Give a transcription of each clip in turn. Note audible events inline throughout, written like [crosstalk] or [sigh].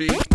cheek.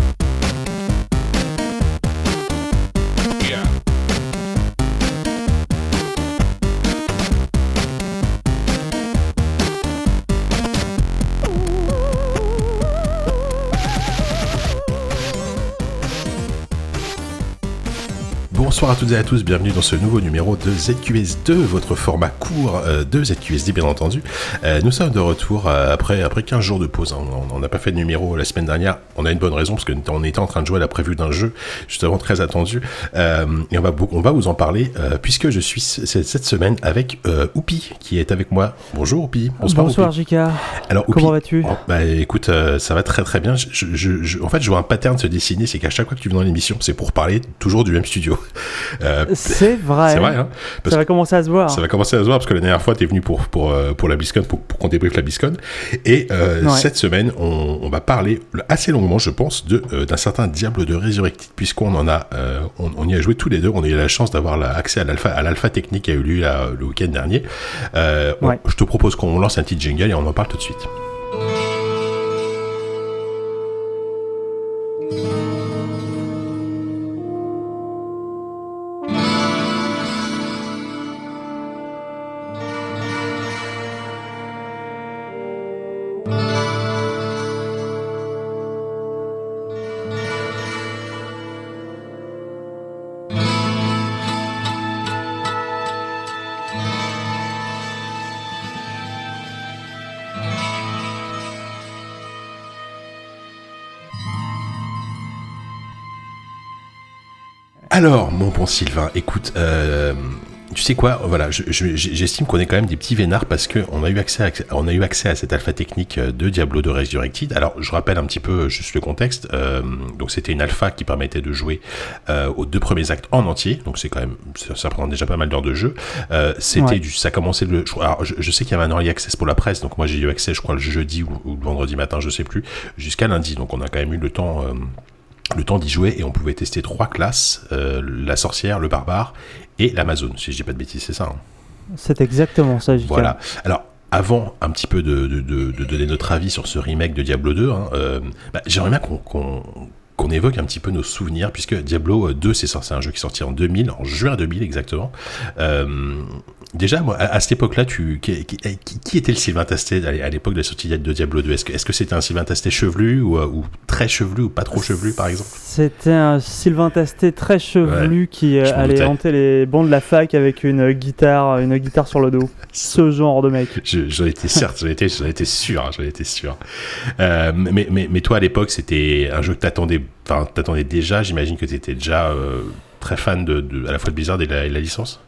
Bonsoir à toutes et à tous, bienvenue dans ce nouveau numéro de ZQS2, votre format court euh, de ZQSD bien entendu. Euh, nous sommes de retour euh, après, après 15 jours de pause, on n'a pas fait de numéro la semaine dernière, on a une bonne raison parce qu'on était en train de jouer à la prévue d'un jeu justement très attendu et on va, on va vous en parler puisque je suis cette semaine avec Oupi qui est avec moi. Bonjour Oupi, bonsoir, Bonsoir. JK. Alors, Oupi, Comment vas-tu? Oh, Bah écoute, ça va très très bien. Je, je- je- en fait, je vois un pattern se dessiner, c'est qu'à chaque fois que tu viens dans l'émission, c'est pour parler toujours du même studio. Euh, C'est vrai. c'est vrai, hein Ça va commencer à se voir. ça va commencer à se voir parce que la dernière fois, tu es venu pour, pour, euh, pour la BlizzCon, pour, pour qu'on débriefe la BlizzCon. Et euh, Ouais. cette semaine, on, on va parler assez longuement, je pense, de, euh, d'un certain Diablo de Resurrected, puisqu'on en a, on, on y a joué tous les deux. On a eu la chance d'avoir accès à l'alpha, à l'alpha technique qui a eu lieu là, le week-end dernier. On- Ouais. je te propose qu'on lance un petit jingle et on en parle tout de suite. Alors, mon bon Sylvain, écoute, euh, tu sais quoi, voilà, je- je- j'estime qu'on est quand même des petits vénards parce que on a eu accès à, on a eu accès à cette alpha technique euh, de Diablo de Resurrected. Alors, je rappelle un petit peu euh, juste le contexte. Euh, donc, c'était une alpha qui permettait de jouer euh, aux deux premiers actes en entier. Donc, c'est quand même, ça, ça prend déjà pas mal d'heures de jeu. Euh, c'était Ouais. du, ça commençait le, alors, je, je sais qu'il y avait un early access pour la presse. Donc, moi, j'ai eu accès, je crois, le jeudi ou, ou le vendredi matin, je sais plus, jusqu'à lundi. Donc, on a quand même eu le temps. Le temps d'y jouer et on pouvait tester trois classes euh, la sorcière, le barbare et l'amazone. Si je dis pas de bêtises, c'est ça. hein. C'est exactement ça, JK. Voilà. Alors. Avant un petit peu de, de- de- de donner notre avis sur ce remake de Diablo 2, hein, euh, bah, j'aimerais bien qu'on qu'on- qu'on évoque un petit peu nos souvenirs, puisque Diablo 2, c'est sorti- c'est un jeu qui est sorti en 2000, en juin 2000 exactement. Euh, déjà, moi, à, à cette époque-là, tu, qui, qui- qui- qui était le Sylvain Tastet à l'époque de la sortie de Diablo 2 Est-ce que c'était un Sylvain Tastet chevelu ou, euh, ou très chevelu ou pas trop chevelu, par exemple? C'était un Sylvain Tastet très chevelu qui euh, allait hanter les bancs de la fac avec une guitare, une guitare sur le dos. [laughs] Ce genre de mec. Je- J'en étais certes, j'en étais, sûr, hein, j'en étais sûr. Euh, mais, mais, mais toi à l'époque, c'était un jeu que t'attendais, enfin t'attendais déjà. J'imagine que t'étais déjà euh, très fan de, de- à la fois de Blizzard et la, et la licence.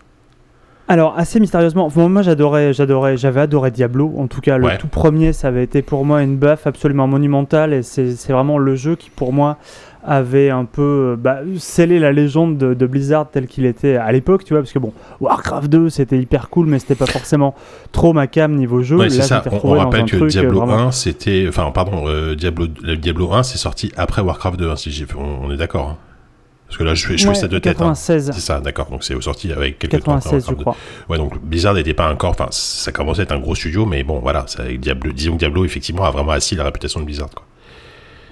Alors assez mystérieusement, moi j'adorais, j'adorais, j'avais adoré Diablo. En tout cas, le Ouais. tout premier, ça avait été pour moi une baffe absolument monumentale et c'est c'est vraiment le jeu qui pour moi avait un peu euh, bah, scellé la légende de, de Blizzard tel qu'il était à l'époque, tu vois, parce que bon, Warcraft 2 c'était hyper cool, mais c'était pas forcément trop ma cam niveau jeu. Ouais, c'est ça. On, rappelle que euh, Diablo vraiment- 1, c'était, enfin pardon, euh, Diablo, Diablo 1, c'est sorti après Warcraft 2. hein, si on, on est d'accord. hein. Parce que là, je fais, je fais ça de tête. hein. 96. C'est ça, d'accord. Donc c'est sorti avec quelques temps après 96, je Warcraft 2. crois. Ouais, donc Blizzard n'était pas encore, enfin, ça commençait à être un gros studio, mais bon, voilà, ça, Diablo, disons que Diablo, effectivement, a vraiment assis la réputation de Blizzard, quoi.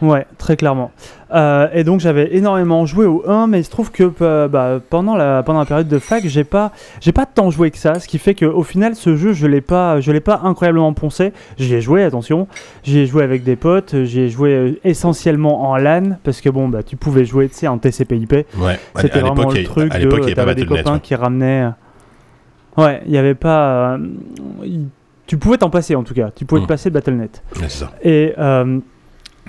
Ouais, très clairement. Euh, et donc j'avais énormément joué au 1, mais il se trouve que euh, bah, pendant, la, pendant la période de fac, j'ai pas, j'ai pas tant joué que ça, ce qui fait qu'au final, ce jeu, je l'ai pas, je l'ai pas incroyablement poncé. J'y ai joué, attention, j'y ai joué avec des potes, j'y ai joué euh, essentiellement en LAN, parce que bon, bah, tu pouvais jouer, tu sais, en TCP/IP. Ouais, C'était vraiment le truc à l'époque, il de n'y t'avais des copains ouais. qui ramenaient. Ouais, il y avait pas. euh, Tu pouvais t'en passer en tout cas, tu pouvais Mm. te passer de Battle.net. C'est ça. Et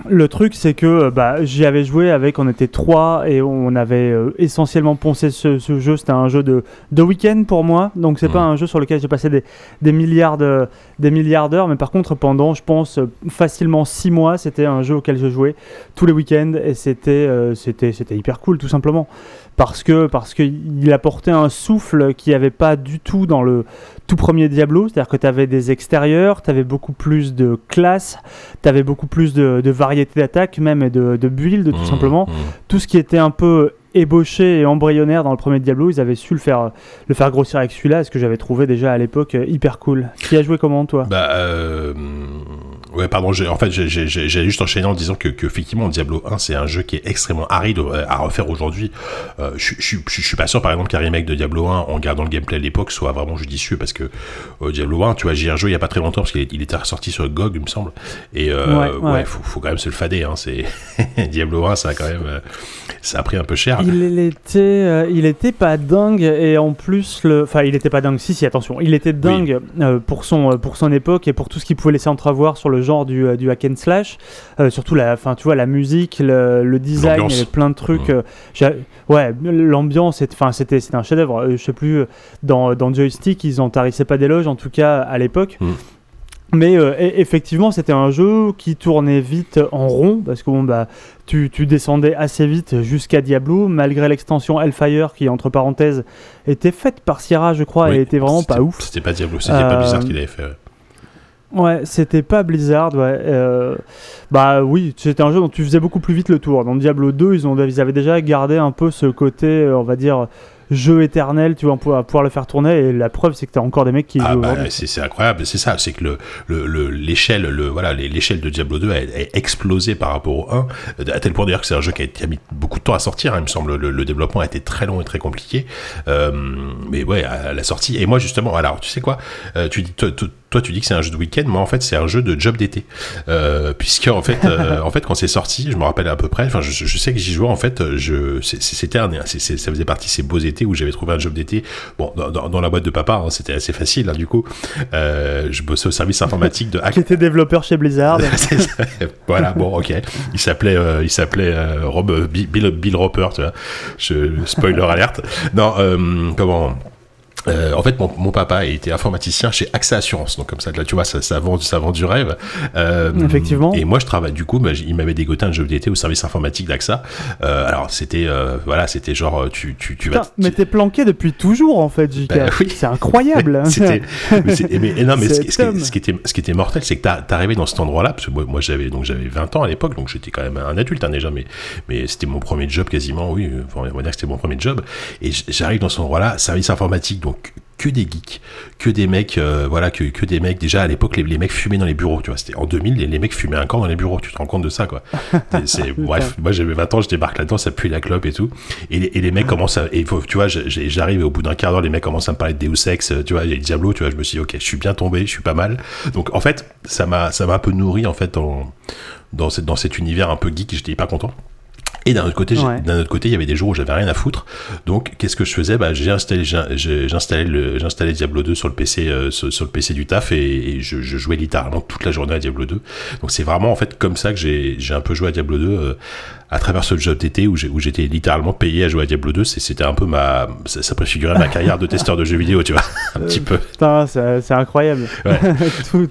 le truc, c'est que euh, bah, j'y avais joué avec, on était trois et on avait euh, essentiellement poncé ce, ce jeu. C'était un jeu de, de week-end pour moi, donc c'est pas un jeu sur lequel j'ai passé des, des milliards de- des milliards d'heures, mais par contre pendant, je pense, euh, facilement six mois, c'était un jeu auquel je jouais tous les week-ends et c'était euh, c'était c'était hyper cool tout simplement. Parce que parce que il apportait un souffle qui n'y avait pas du tout dans le tout premier Diablo, c'est-à-dire que tu avais des extérieurs, tu avais beaucoup plus de classes, tu avais beaucoup plus de, de variété d'attaques même et de, de builds tout Mmh, simplement. mmh. Tout ce qui était un peu ébauché et embryonnaire dans le premier Diablo, ils avaient su le faire, le faire grossir avec celui-là, ce que j'avais trouvé déjà à l'époque euh, hyper cool. Qui a joué comment toi? Bah, euh, Ouais, pardon, j'ai- en fait, j'ai- j'ai- j'ai- j'allais juste enchaîner en disant que, que effectivement, Diablo 1, c'est un jeu qui est extrêmement aride euh, à refaire aujourd'hui. Euh, je, suis pas sûr, par exemple, qu'un remake de Diablo 1, en gardant le gameplay à l'époque, soit vraiment judicieux, parce que euh, Diablo 1, tu vois, j'y ai rejoué il y a pas très longtemps, parce qu'il était ressorti sur GOG, il me semble. Et Ouais, ouais, ouais. faut, faut quand même se le fader. Hein, c'est [laughs] Diablo 1, ça a quand même, ça a pris un peu cher. Il [laughs] était, euh, il était pas dingue et en plus le, enfin il était pas dingue. Si si attention, il était dingue euh, pour son euh, pour son époque et pour tout ce qu'il pouvait laisser entrevoir sur le genre du, du hack and slash. Euh, surtout la, enfin tu vois la musique, le, le design, il y L'ambiance. avait plein de trucs. Ouais, l'ambiance, c'est- enfin c'était c'était un chef-d'œuvre. Je sais plus dans dans Joystick ils en tarissaient pas d'éloges en tout cas à l'époque. Mhm. Mais euh, e- effectivement, c'était un jeu qui tournait vite en rond parce que bon, bah, tu, tu descendais assez vite jusqu'à Diablo, malgré l'extension Hellfire qui, entre parenthèses, était faite par Sierra, je crois, Oui, et était vraiment pas ouf. C'était pas Diablo, c'était pas Euh, Blizzard qui l'avait fait. ouais. Ouais, c'était pas Blizzard, ouais. euh, bah oui, c'était un jeu dont tu faisais beaucoup plus vite le tour. Dans Diablo 2, ils, ont, ils avaient déjà gardé un peu ce côté, on va dire, jeu éternel, tu vois, pour pouvoir, le faire tourner. Et la preuve, c'est que t'as encore des mecs qui Ah jouent bah, c'est c'est incroyable, c'est ça, c'est que le le- le- l'échelle le, voilà l'échelle de Diablo 2 a, a explosé par rapport au 1 à tel point d'ailleurs que c'est un jeu qui a, qui a mis beaucoup de temps à sortir, hein, il me semble. Le, le développement a été très long et très compliqué, Euh, mais ouais à la sortie. Et moi justement alors tu sais quoi, Euh, tu dis toi, tu dis que c'est un jeu de week-end, moi en fait c'est un jeu de job d'été, euh, [laughs] puisque en fait euh, en fait quand c'est sorti, je me rappelle à peu près, enfin je, je sais que j'y jouais en fait, je c'était un, ça faisait partie de ces beaux étés où j'avais trouvé un job d'été, bon dans, dans- dans la boîte de papa, hein, c'était assez facile hein, du coup, euh, je bossais au service informatique de [laughs] Hack Qui était développeur chez Blizzard. [laughs] Voilà, bon, ok. Il s'appelait, euh, il s'appelait Rob, Bill, Bill, Bill Roper, tu vois. Je, spoiler alerte. Non, comment euh, en fait, mon, mon papa était informaticien chez AXA Assurance, donc comme ça, là, tu vois, ça, ça vend, ça vend du rêve. Euh, Effectivement. Et moi, je travaille. Du coup, bah, il m'avait dégoté un job d'été au service informatique d'AXA. Euh, alors, c'était, voilà, c'était genre, tu, tu, tu vas. Mais t'es planqué depuis toujours en fait, JK. Bah oui. C'est incroyable. [laughs] C'était, mais, mais- non, mais ce, qui- ce qui, Tom. ce qui était, ce qui était mortel, c'est que t'arrivais dans cet endroit-là, parce que moi, moi, j'avais, donc j'avais 20 ans à l'époque, donc j'étais quand même un adulte hein, déjà, mais, mais c'était mon premier job quasiment, oui, on va dire que c'était mon premier job. Et j'arrive dans cet endroit-là, service informatique, donc que des geeks, que des mecs, euh, voilà, que, que des mecs. Déjà à l'époque, les, les mecs fumaient dans les bureaux, tu vois. C'était en 2000, les, les mecs fumaient un camp dans les bureaux. Tu te rends compte de ça, quoi. [laughs] C'est- bref, moi j'avais 20 ans, je débarque là-dedans, ça pue la clope et tout. Et, les- et les mecs commencent à, et faut- tu vois, j'arrive et au bout d'un quart d'heure, les mecs commencent à me parler de Deus Ex, tu vois, il y a Diablo, tu vois. Je me suis dit, ok, je suis bien tombé, je suis pas mal. Donc en fait, ça m'a, ça m'a un peu nourri en fait dans, dans, cette, dans cet univers un peu geek. J'étais pas content. Et d'un autre côté, j'ai- Ouais. d'un autre côté, il y avait des jours où j'avais rien à foutre. Donc, qu'est-ce que je faisais? Bah, j'ai installé, j'installais Diablo 2 sur le PC, euh, sur, sur le PC du taf et, et je, je jouais littéralement toute la journée à Diablo 2. Donc, c'est vraiment en fait comme ça que j'ai, un peu joué à Diablo 2 euh, à travers ce jeu d'été où, j'étais littéralement payé à jouer à Diablo 2. C'est- C'était un peu ma, ça, ça préfigurait ma carrière de testeur de jeux vidéo, tu vois, [laughs] un petit peu. Putain, c'est c'est incroyable. Ouais. [laughs] tout,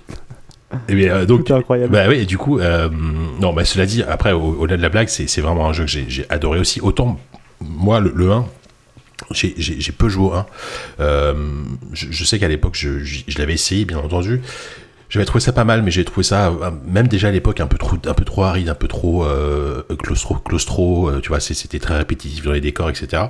Et bien, euh, donc, incroyable. Bah oui, et du coup, euh, non, bah cela dit, après, au- au-delà de la blague, c'est c'est vraiment un jeu que j'ai- adoré aussi. Autant, moi, le, le 1, j'ai- peu joué au 1. Euh, je, je sais qu'à l'époque, je, je- je l'avais essayé, bien entendu. J'avais trouvé ça pas mal, mais j'ai trouvé ça, euh, même déjà à l'époque, un peu trop, un peu trop aride, un peu trop euh, claustro, claustro. euh, tu vois, c'était très répétitif dans les décors, etc.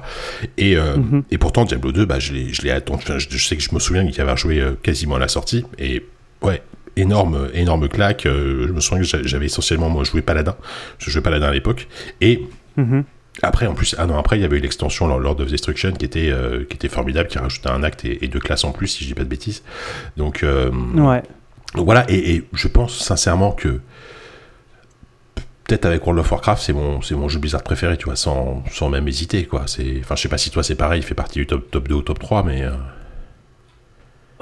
Et, euh, Mhm. et pourtant, Diablo 2, bah, je l'ai, je l'ai attendu. enfin, Je, je sais que je me souviens qu'il y avait joué quasiment à la sortie. Et ouais, énorme, énorme claque. euh, je me souviens que j'a- j'avais essentiellement, moi, joué Paladin. Je jouais Paladin à l'époque. Et Mhm. après, en plus, un an après, il y avait eu l'extension Lord Lord of Destruction qui était, euh, qui était formidable, qui rajoutait un acte et, et deux classes en plus, si je dis pas de bêtises. Donc, euh, Ouais. donc voilà, et, et je pense sincèrement que peut-être avec World of Warcraft, c'est mon, c'est mon jeu Blizzard préféré, tu vois, sans, sans même hésiter, quoi. C'est, enfin, je sais pas si toi c'est pareil, il fait partie du top, top 2 ou top 3, mais euh,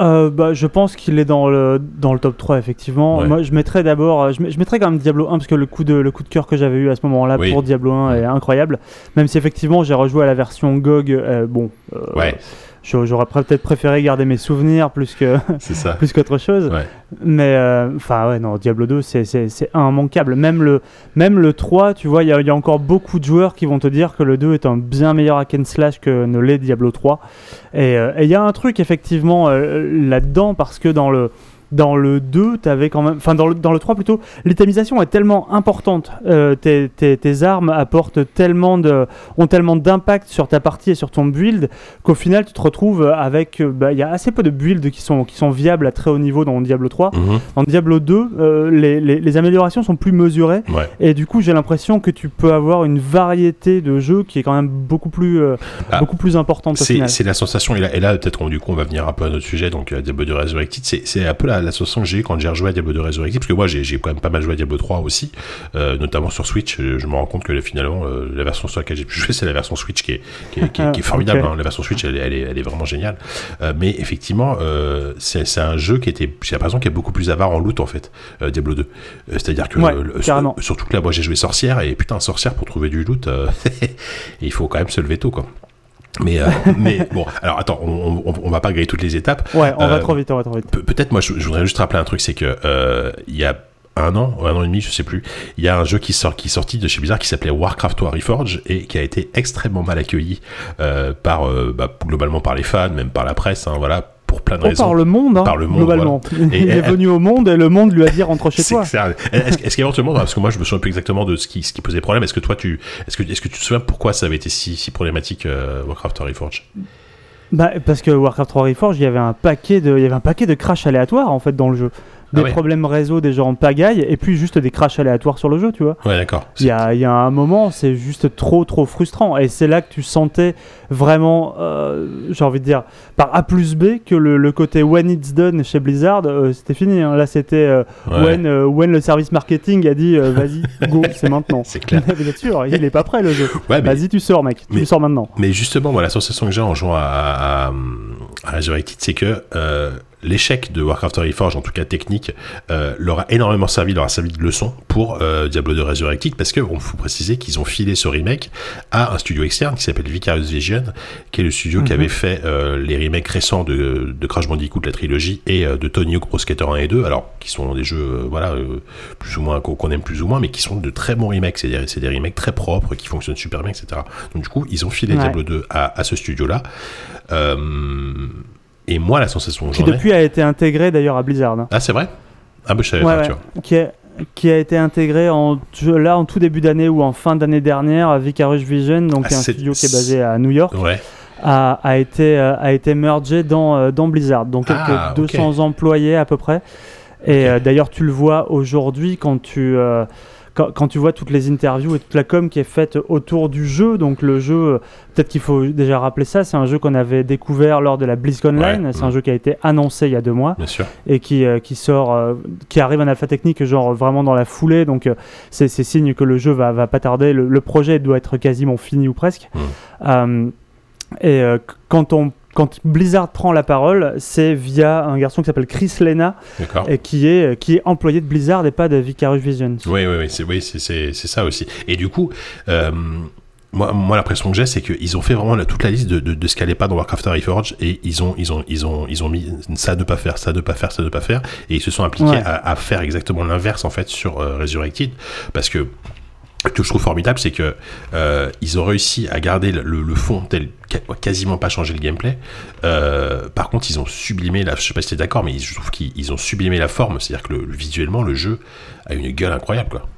Euh, bah, je pense qu'il est dans le, dans le top 3, effectivement. Ouais. Moi, je mettrais d'abord, euh, je, mettrais quand même Diablo 1, parce que le coup de, le coup de cœur que j'avais eu à ce moment-là Oui. pour Diablo 1 est incroyable. Même si, effectivement, j'ai rejoué à la version GOG. euh, bon, euh, ouais, j'aurais peut-être préféré garder mes souvenirs plus que [laughs] ça. [laughs] plus qu'autre chose. Ouais. Mais, euh, enfin, ouais, non, Diablo 2, c'est- immanquable. Même le, même le 3, tu vois, il y, a- il y a encore beaucoup de joueurs qui vont te dire que le 2 est un bien meilleur hack and slash que ne l'est Diablo 3. Et euh, et il y a un truc, effectivement, euh, là-dedans, parce que dans le, dans le 2, t'avais quand même. Enfin, dans le, dans le 3 plutôt, l'itémisation est tellement importante. Euh, tes, tes- tes armes apportent tellement de. ont tellement d'impact sur ta partie et sur ton build qu'au final, tu te retrouves avec. euh, bah, Il y a assez peu de builds qui sont, qui sont viables à très haut niveau dans Diablo 3. Mhm. En Diablo 2, euh, les, les- les améliorations sont plus mesurées. Ouais. Et du coup, j'ai l'impression que tu peux avoir une variété de jeux qui est quand même beaucoup plus, euh, Ah. beaucoup plus importante C'est la sensation, et là, et là peut-être qu'on du coup on va venir un peu à notre sujet, donc Diablo 2 Resurrected, c'est un peu la, la sensation que j'ai eu quand j'ai rejoué à Diablo 2 Resurrected, parce que moi j'ai quand même pas mal joué à Diablo 3 aussi, euh, notamment sur Switch, je, je me rends compte que finalement euh, la version sur laquelle j'ai pu jouer c'est la version Switch qui est, qui est, qui est- qui est formidable, hein. la version Switch elle, est- elle est, elle est vraiment géniale, Euh, mais effectivement euh, c'est un jeu qui était, j'ai l'impression qu'il est beaucoup plus avare en loot en fait, euh, Diablo 2, Euh, c'est-à-dire que Ouais, euh, le- surtout que là moi j'ai joué sorcière, et putain sorcière pour trouver du loot, euh, [laughs] il faut quand même se lever tôt quoi. Mais, euh, [laughs] mais bon, alors attends, on, on, on va pas griller toutes les étapes. Ouais, on Euh, va trop vite, on va trop vite. Pe- Peut-être, moi, je, je voudrais juste rappeler un truc, c'est que euh, il y a un an, ou un an et demi, je sais plus, il y a un jeu qui sort, qui est sorti de chez Blizzard qui s'appelait Warcraft Reforged et qui a été extrêmement mal accueilli euh, par, euh, bah, globalement par les fans, même par la presse, hein, voilà, pour plein de Oh, raisons. par le monde, hein, Par le monde, globalement. Et il est venu au monde et le monde lui a dit rentre chez toi. Est-ce est-ce qu'éventuellement, parce que moi je me souviens plus exactement de ce qui, ce qui posait problème, est-ce que toi tu, est-ce que, est-ce que tu te souviens pourquoi ça avait été si, si problématique euh, Warcraft Reforged Bah, parce que Warcraft 3 Reforged, il y avait un paquet de, il y avait un paquet de crash aléatoires en fait dans le jeu. Des Ah ouais. problèmes réseau, des gens en pagaille, et puis juste des crashs aléatoires sur le jeu, tu vois. Ouais, d'accord. Il y a, y a un moment, c'est juste trop, trop frustrant. Et c'est là que tu sentais vraiment, euh, j'ai envie de dire, par A plus B, que le, le côté when it's done chez Blizzard, euh, c'était fini. hein. Là, c'était euh, Ouais. when, euh, when le service marketing a dit, vas-y, [laughs] go, c'est maintenant. C'est clair. [laughs] Bien sûr, il est pas prêt le jeu. Ouais, Vas-y, tu sors, mec. mais- Tu sors maintenant. Mais justement, moi, la sensation que j'ai en jouant à, à, à Resurrected, c'est que l'échec de Warcraft Reforged, en tout cas technique, euh, leur a énormément servi, leur a servi de leçon pour euh, Diablo 2 Resurrected, parce que on faut préciser qu'ils ont filé ce remake à un studio externe qui s'appelle Vicarious Vision, qui est le studio qui Mhm. avait fait euh, les remakes récents de, de Crash Bandicoot, la trilogie, et de Tony Hawk Pro Skater 1 et 2, alors qui sont des jeux, voilà, plus ou moins qu'on aime plus ou moins, mais qui sont de très bons remakes. C'est des, c'est des remakes très propres, qui fonctionnent super bien, etc. Donc du coup, ils ont filé Ouais. Diablo 2 à, à ce studio-là. Euh, et moi, la sensation que Qui depuis a été intégré d'ailleurs à Blizzard. hein. Ah, c'est vrai? Ah, bah, je savais Ouais, pas, ouais. tu vois. Qui, a, qui a été intégré en, là en tout début d'année ou en fin d'année dernière à Vicarious Vision, donc Ah, un studio qui est basé à New York. Ouais. a, a été, euh, a été mergé dans, euh, dans Blizzard. Donc quelques Ah, ok. 200 employés à peu près. Et euh, d'ailleurs, tu le vois aujourd'hui quand tu. euh, quand, quand tu vois toutes les interviews et toute la com qui est faite autour du jeu, donc le jeu, euh, peut-être qu'il faut déjà rappeler ça, c'est un jeu qu'on avait découvert lors de la BlizzCon Ouais, Line, c'est un jeu qui a été annoncé il y a deux mois Bien sûr. et qui, euh, qui sort, euh, qui arrive en alpha technique genre vraiment dans la foulée, donc euh, c'est signe que le jeu va, va pas tarder, le, le projet doit être quasiment fini ou presque. Mm. Euh, et quand on quand Blizzard prend la parole, c'est via un garçon qui s'appelle Chris Lena et qui est qui est employé de Blizzard et pas de Vicarious Visions. Oui, oui, oui, c'est oui, c'est- c'est c'est ça aussi. Et du coup, euh, moi, moi l'impression que j'ai, c'est qu'ils ont fait vraiment la- toute la liste de, de, de ce pas dans Warcraft Reforged et ils ont, ils ont, ils ont, ils ont mis ça ne pas faire, ça ne pas faire, ça ne pas faire, et ils se sont appliqués Ouais. à, à faire exactement l'inverse en fait sur euh, Resurrected, parce que que je trouve formidable, c'est que euh, ils ont réussi à garder le, fond tel, qua- quasiment pas changer le gameplay. Euh, par contre, ils ont sublimé la. Je sais pas si t'es d'accord, mais je trouve qu'ils ils ont sublimé la forme. C'est-à-dire que le, visuellement, le jeu a une gueule incroyable, quoi.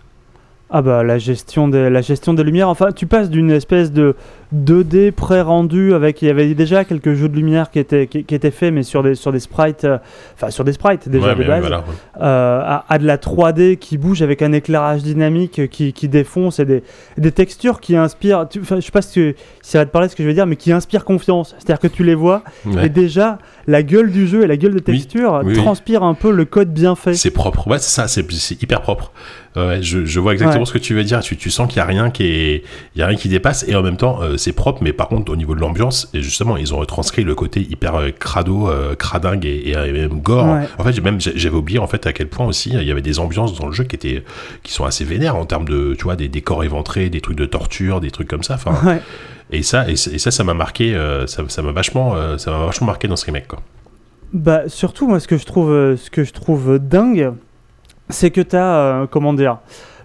Ah bah la gestion des la gestion des lumières. Enfin, tu passes d'une espèce de 2D pré-rendu avec il y avait déjà quelques jeux de lumière qui étaient qui, qui étaient faits, mais sur des sur des sprites, euh, enfin sur des sprites déjà Ouais, de mais base. voilà, ouais. euh, à, à de la 3D qui bouge avec un éclairage dynamique qui, qui défonce et des, des textures qui inspirent. tu- je sais pas si, tu- si ça va te parler ce que je veux dire, mais qui inspirent confiance. C'est-à-dire que tu les vois Ouais. et déjà la gueule du jeu et la gueule de Oui. texture Oui, oui. transpirent un peu le code bien fait. C'est propre, ouais, c'est ça, c'est hyper propre. Je, je vois exactement ce que tu veux dire. Tu, tu sens qu'il y a rien qui est, il y a rien qui dépasse, et en même temps, euh, c'est propre. Mais par contre, au niveau de l'ambiance, et justement, ils ont retranscrit le côté hyper euh, crado, euh, cradingue et, et, et même gore. Ouais. En fait, même j'avais oublié en fait à quel point aussi il y avait des ambiances dans le jeu qui étaient, qui sont assez vénères en termes de, tu vois, des décors éventrés, des trucs de torture, des trucs comme ça. Enfin, Ouais. et ça, et, ça- ça, m'a marqué, euh, ça, ça m'a vachement, ça m'a vachement marqué dans ce remake, quoi. Bah, surtout, moi, ce que je trouve, ce que je trouve dingue, c'est que tu as, comment dire,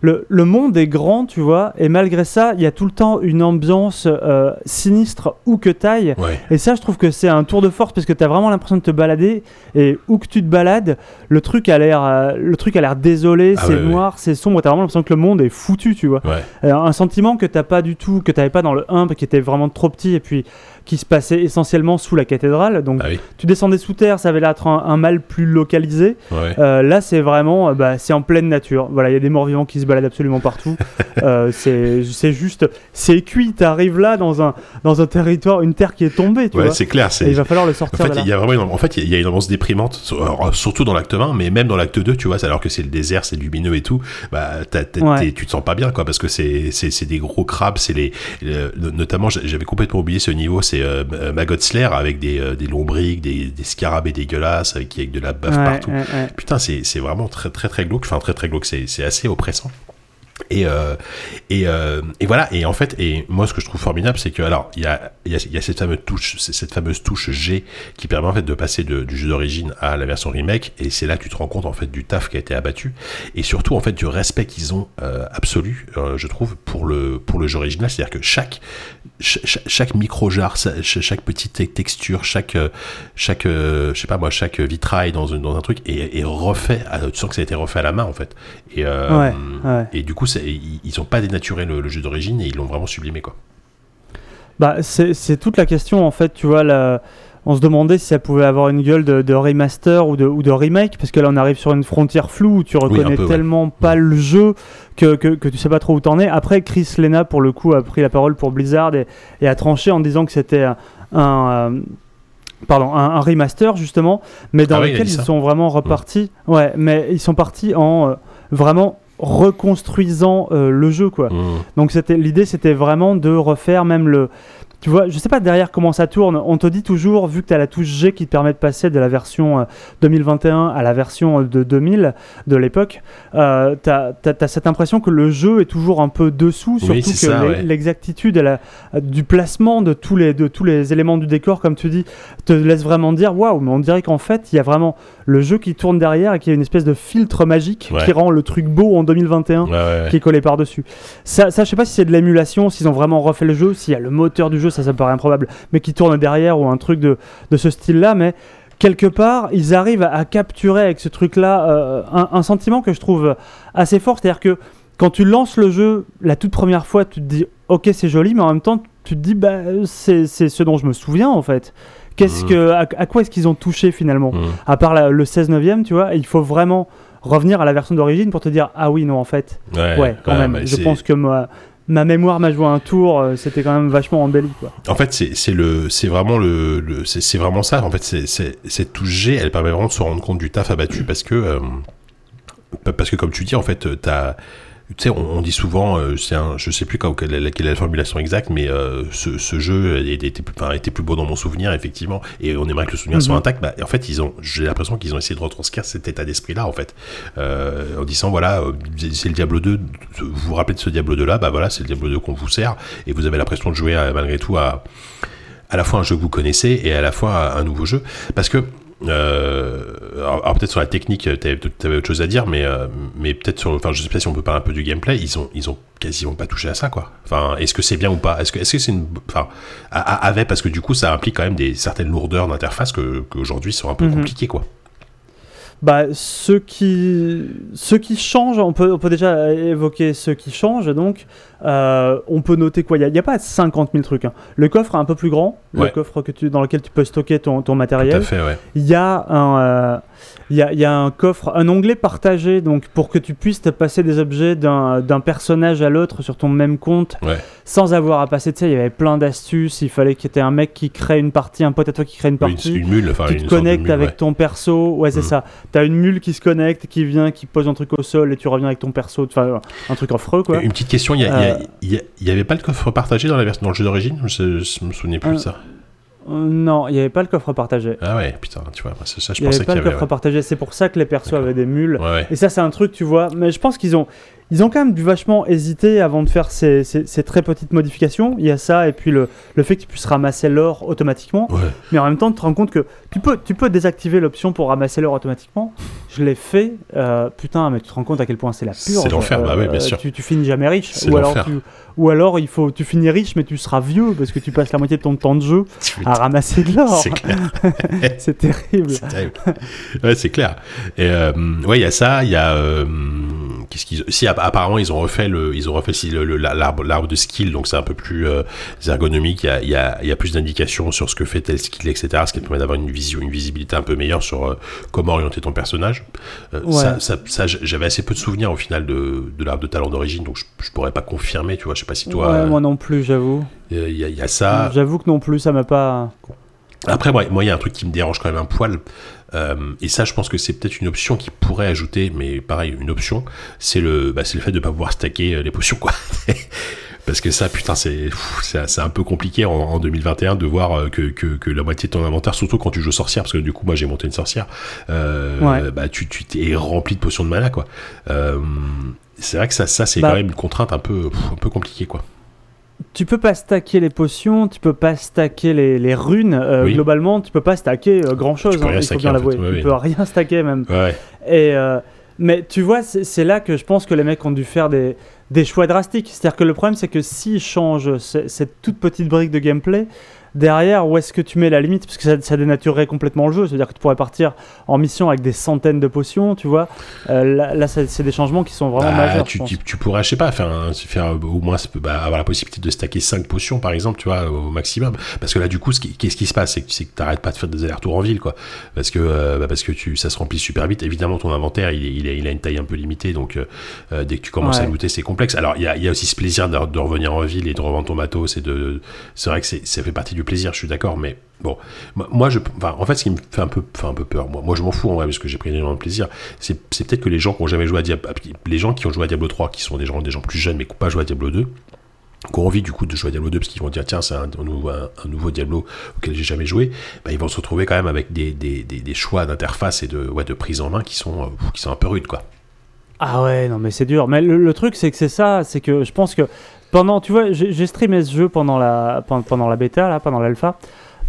le, le monde est grand, tu vois, et malgré ça, il y a tout le temps une ambiance euh, sinistre où que t'ailles. Ouais. Et ça, je trouve que c'est un tour de force parce que t'as vraiment l'impression de te balader et où que tu te balades, le truc a l'air, euh, le truc a l'air désolé, Ah c'est ouais, ouais. noir, c'est sombre. T'as vraiment l'impression que le monde est foutu, tu vois. Euh, un sentiment que t'as pas du tout, que t'avais pas dans le 1, qui était vraiment trop petit et puis qui se passait essentiellement sous la cathédrale. Donc Ah oui. tu descendais sous terre, ça avait l'air d'être un, un mal plus localisé. Ouais. Euh, là, c'est vraiment, euh, bah, c'est en pleine nature. Voilà, il y a des morts vivants qui se baladent absolument partout. [laughs] Euh, c'est, juste, c'est cuit. T'arrives là dans un, dans un territoire, une terre qui est tombée, tu Ouais, c'est clair. Et il va falloir le En sortir fait, de là. il y a vraiment une, en fait, il y a une ambiance déprimante, surtout dans l'acte 1, mais même dans l'acte 2, tu vois, alors que c'est le désert, c'est lumineux et tout, bah, Ouais. tu te sens pas bien, quoi, parce que c'est, des gros crabes, c'est les, le- notamment, j'avais complètement oublié ce niveau, c'est euh, Slayer avec des, euh, des lombriques, des, des scarabées dégueulasses, avec, avec de la baffe Ouais, partout. ouais, ouais. Putain, c'est, c'est vraiment très, très, très glauque, enfin, très, très glauque, c'est, c'est assez oppressant. Et, euh, et, euh, et voilà, et en fait, et moi ce que je trouve formidable, c'est que, alors, il y a, y, a, y a cette fameuse touche, cette fameuse touche G qui permet en fait de passer de- du jeu d'origine à la version remake, et c'est là que tu te rends compte en fait du taf qui a été abattu, et surtout en fait du respect qu'ils ont euh, absolu, euh, je trouve, pour le, pour le jeu original, c'est-à-dire que chaque, chaque, chaque micro-jar, sa- cha- chaque petite te- texture, chaque, chaque je sais pas moi, chaque vitrail dans, un- dans un truc est, est refait, à- tu sens que ça a été refait à la main en fait. Et, Ouais, ouais. et du coup, ils ils ont pas dénaturé le, le jeu d'origine et ils l'ont vraiment sublimé quoi. Bah, c'est toute la question en fait, tu vois. la- On se demandait si ça pouvait avoir une gueule de, de remaster ou de, ou de remake, parce que là on arrive sur une frontière floue où tu reconnais peu, ouais. tellement pas le jeu que, que, que tu sais pas trop où t'en es. Après, Chris Lena pour le coup a pris la parole pour Blizzard et, et a tranché en disant que c'était un, un, euh, pardon, un, un remaster justement, mais dans Ah oui, il a lequel ils sont vraiment repartis. Ouais, mais ils sont partis en euh, vraiment reconstruisant euh, le jeu quoi. Donc c'était l'idée, c'était vraiment de refaire même le. Tu vois, je sais pas derrière comment ça tourne. On te dit toujours, vu que tu as la touche G qui te permet de passer de la version euh, 2021 à la version euh, de 2000 de l'époque, euh, tu as, cette impression que le jeu est toujours un peu dessous, surtout Oui, que ouais. l'exactitude du placement de tous, les, de tous les éléments du décor, comme tu dis, te laisse vraiment dire waouh, mais on dirait qu'en fait, il y a vraiment le jeu qui tourne derrière et qui a une espèce de filtre magique Ouais. qui rend le truc beau en 2021 Ouais, ouais, ouais. qui est collé par-dessus. Ça, ça, je sais pas si c'est de l'émulation, s'ils ont vraiment refait le jeu, s'il y a le moteur du jeu, ça, ça me paraît improbable, mais qui tourne derrière ou un truc de, de ce style-là, mais quelque part, ils arrivent à, à capturer avec ce truc-là euh, un, un sentiment que je trouve assez fort, c'est-à-dire que quand tu lances le jeu la toute première fois, tu te dis ok c'est joli, mais en même temps tu te dis bah c'est ce dont je me souviens en fait. Qu'est-ce Mhm. que à, à quoi est-ce qu'ils ont touché finalement? Mm. À part la- le 16 neuvième, tu vois, il faut vraiment revenir à la version d'origine pour te dire ah oui non en fait Ouais, quand même. Je pense que ma, ma mémoire m'a joué un tour, euh, c'était quand même vachement embelli. Quoi. En fait, c'est le, c'est vraiment le, c'est vraiment ça. En fait, cette touche G, elle permet vraiment de se rendre compte du taf abattu parce que, euh, pa- parce que comme tu dis, en fait, t'as, tu sais, on, on dit souvent, euh, c'est un, je sais plus quand, quelle, est- la formulation exacte, mais euh, ce, ce jeu était, plus, enfin, était plus beau dans mon souvenir, effectivement, et on aimerait que le souvenir soit Mhm. intact. Bah, en fait, ils ont, j'ai l'impression qu'ils ont essayé de retranscrire cet état d'esprit-là, en fait, euh, en disant, voilà, euh, c'est le Diablo 2, vous vous rappelez de ce Diablo 2 là, bah voilà, c'est le Diablo 2 qu'on vous sert, et vous avez l'impression de jouer à- malgré tout à à la fois un jeu que vous connaissez et à la fois un nouveau jeu. Parce que, alors, alors peut-être sur la technique, tu avais autre chose à dire, mais, euh, mais peut-être sur, enfin, je sais pas si on peut parler un peu du gameplay, ils ont, ils ont quasiment pas touché à ça, quoi. Enfin, est-ce que c'est bien ou pas? Est-ce que, est-ce que c'est une, enfin, avait parce que du coup, ça implique quand même des certaines lourdeurs d'interface qu'aujourd'hui sont un peu Mhm. compliquées, quoi. Bah, ce qui, ce qui change, on peut, on peut déjà évoquer ce qui change. Donc, euh, on peut noter quoi Il n'y a, pas 50 000 trucs. hein. Le coffre est un peu plus grand, le coffre que tu, dans lequel tu peux stocker ton, ton Tout à matériel. ouais. Il y a un, il y a, il y a un coffre, un onglet partagé, donc pour que tu puisses te passer des objets d'un personnage à l'autre sur ton même compte, Ouais. sans avoir à passer. Tu sais, il y avait plein d'astuces. Il fallait qu'il y ait un mec qui crée une partie, un pote à toi qui crée une Une, partie. une mule, enfin, tu une te connectes mule, avec ouais. ton perso, ouais c'est Mhm. ça. T'as une mule qui se connecte, qui vient, qui pose un truc au sol et tu reviens avec ton perso, enfin un truc affreux quoi. Une petite question, il y, a- il y a- Euh. Il y a- il y avait pas le coffre partagé dans la version dans le jeu d'origine je, je me souvenais plus de Euh, ça. Euh, non, il n'y avait pas le coffre partagé. Ah ouais, putain, tu vois, ça, ça, je Il n'y pensais avait pas qu'il y le coffre partagé, c'est pour ça que les persos avaient des mules. Et ça, c'est un truc, tu vois. Mais je pense qu'ils ont, ils ont quand même dû vachement hésiter avant de faire ces, ces- ces très petites modifications. Il y a ça, et puis le, le fait que tu puisses ramasser l'or automatiquement. Ouais. Mais en même temps, tu te rends compte que tu peux, tu peux désactiver l'option pour ramasser l'or automatiquement. je l'ai fait. euh, putain, mais tu te rends compte à quel point c'est la pure. C'est l'enfer, bah oui, bien sûr. Tu, tu finis jamais riche. Ou alors, tu, ou alors, il faut, tu finis riche, mais tu seras vieux parce que tu passes la moitié de ton temps de jeu [laughs] à ramasser de l'or. C'est clair. [laughs] C'est terrible. C'est terrible. ouais, c'est clair. Et euh, ouais, il y a ça, il y a euh, qu'est-ce qu'ils si app- apparemment ils ont refait le ils ont refait si, le- le- la- l'arbre l'arbre de skill donc c'est un peu plus euh, ergonomique, il y a, il y, a, il y a plus d'indications sur ce que fait tel skill etc. ce qui te permet d'avoir une vision une visibilité un peu meilleure sur comment orienter ton personnage. Ouais. Ça, ça, ça, j'avais assez peu de souvenirs au final de, de l'arbre de talent d'origine donc je, je pourrais pas confirmer, tu vois, sais pas si toi ouais, euh, moi non plus, j'avoue. il y, a- il y a ça. J'avoue que non plus, ça m'a pas. Après, moi, moi, il y a un truc qui me dérange quand même un poil. euh, et ça, je pense que c'est peut-être une option qui pourrait ajouter, mais pareil, une option, c'est le, bah, c'est le fait de pas pouvoir stacker euh, les potions, quoi. [laughs] Parce que ça, putain, c'est, un peu compliqué en, en 2021 de voir que, que, que la moitié de ton inventaire, surtout quand tu joues sorcière, parce que du coup, moi, j'ai monté une sorcière, euh, Ouais. bah, tu, tu t'es rempli de potions de mana, quoi. Euh, c'est vrai que ça, ça c'est Bah. quand même une contrainte un peu, pff, un peu compliquée, quoi. Tu peux pas stacker les potions, tu peux pas stacker les, les runes. euh, Oui. Globalement, tu peux pas stacker grand chose. Tu peux rien il faut stacker, bien en l'avouer. ouais, tu ouais. peux rien stacker même. Ouais. Et euh, mais tu vois, c'est là que je pense que les mecs ont dû faire des, des choix drastiques. C'est-à-dire que le problème, c'est que s'ils changent ce- cette toute petite brique de gameplay, derrière, où est-ce que tu mets la limite? Parce que ça, ça dénaturerait complètement le jeu. C'est-à-dire que tu pourrais partir en mission avec des centaines de potions, tu vois. Euh, là, là, c'est des changements qui sont vraiment Bah, majeurs. tu, tu, tu pourrais, je sais pas, faire, un- faire au moins bah, avoir la possibilité de stacker 5 potions, par exemple, tu vois, au maximum. Parce que là, du coup, ce qui- qu'est-ce qui se passe C'est que c'est que t'arrêtes pas de faire des allers-retours en ville, quoi. Parce que, euh, bah, parce que tu, ça se remplit super vite. Évidemment, ton inventaire, il, a une taille un peu limitée, donc euh, dès que tu commences Ouais. à looter, c'est complexe. Alors, il y a, il y a aussi ce plaisir de, de revenir en ville et de revendre ton matos. C'est vrai que ça fait partie du plaisir, je suis d'accord, mais bon, moi, je, en fait, ce qui me fait un peu, fait un peu peur, moi, moi je m'en fous en vrai, parce que j'ai pris énormément de plaisir. C'est peut-être que les gens qui ont jamais joué à Diablo, les gens qui ont joué à Diablo 3, qui sont des gens, des gens plus jeunes, mais qui n'ont pas joué à Diablo 2, qui ont envie du coup de jouer à Diablo 2 parce qu'ils vont dire tiens c'est un, un nouveau, Diablo auquel j'ai jamais joué bah, ils vont se retrouver quand même avec des, des, des, choix d'interface et de, ouais, de prise en main qui sont, euh, qui sont un peu rudes quoi Ah ouais, non mais c'est dur. Mais le truc c'est que c'est ça, c'est que je pense que pendant, tu vois, j'ai streamé ce jeu pendant la, pendant, pendant la bêta, là, pendant l'alpha.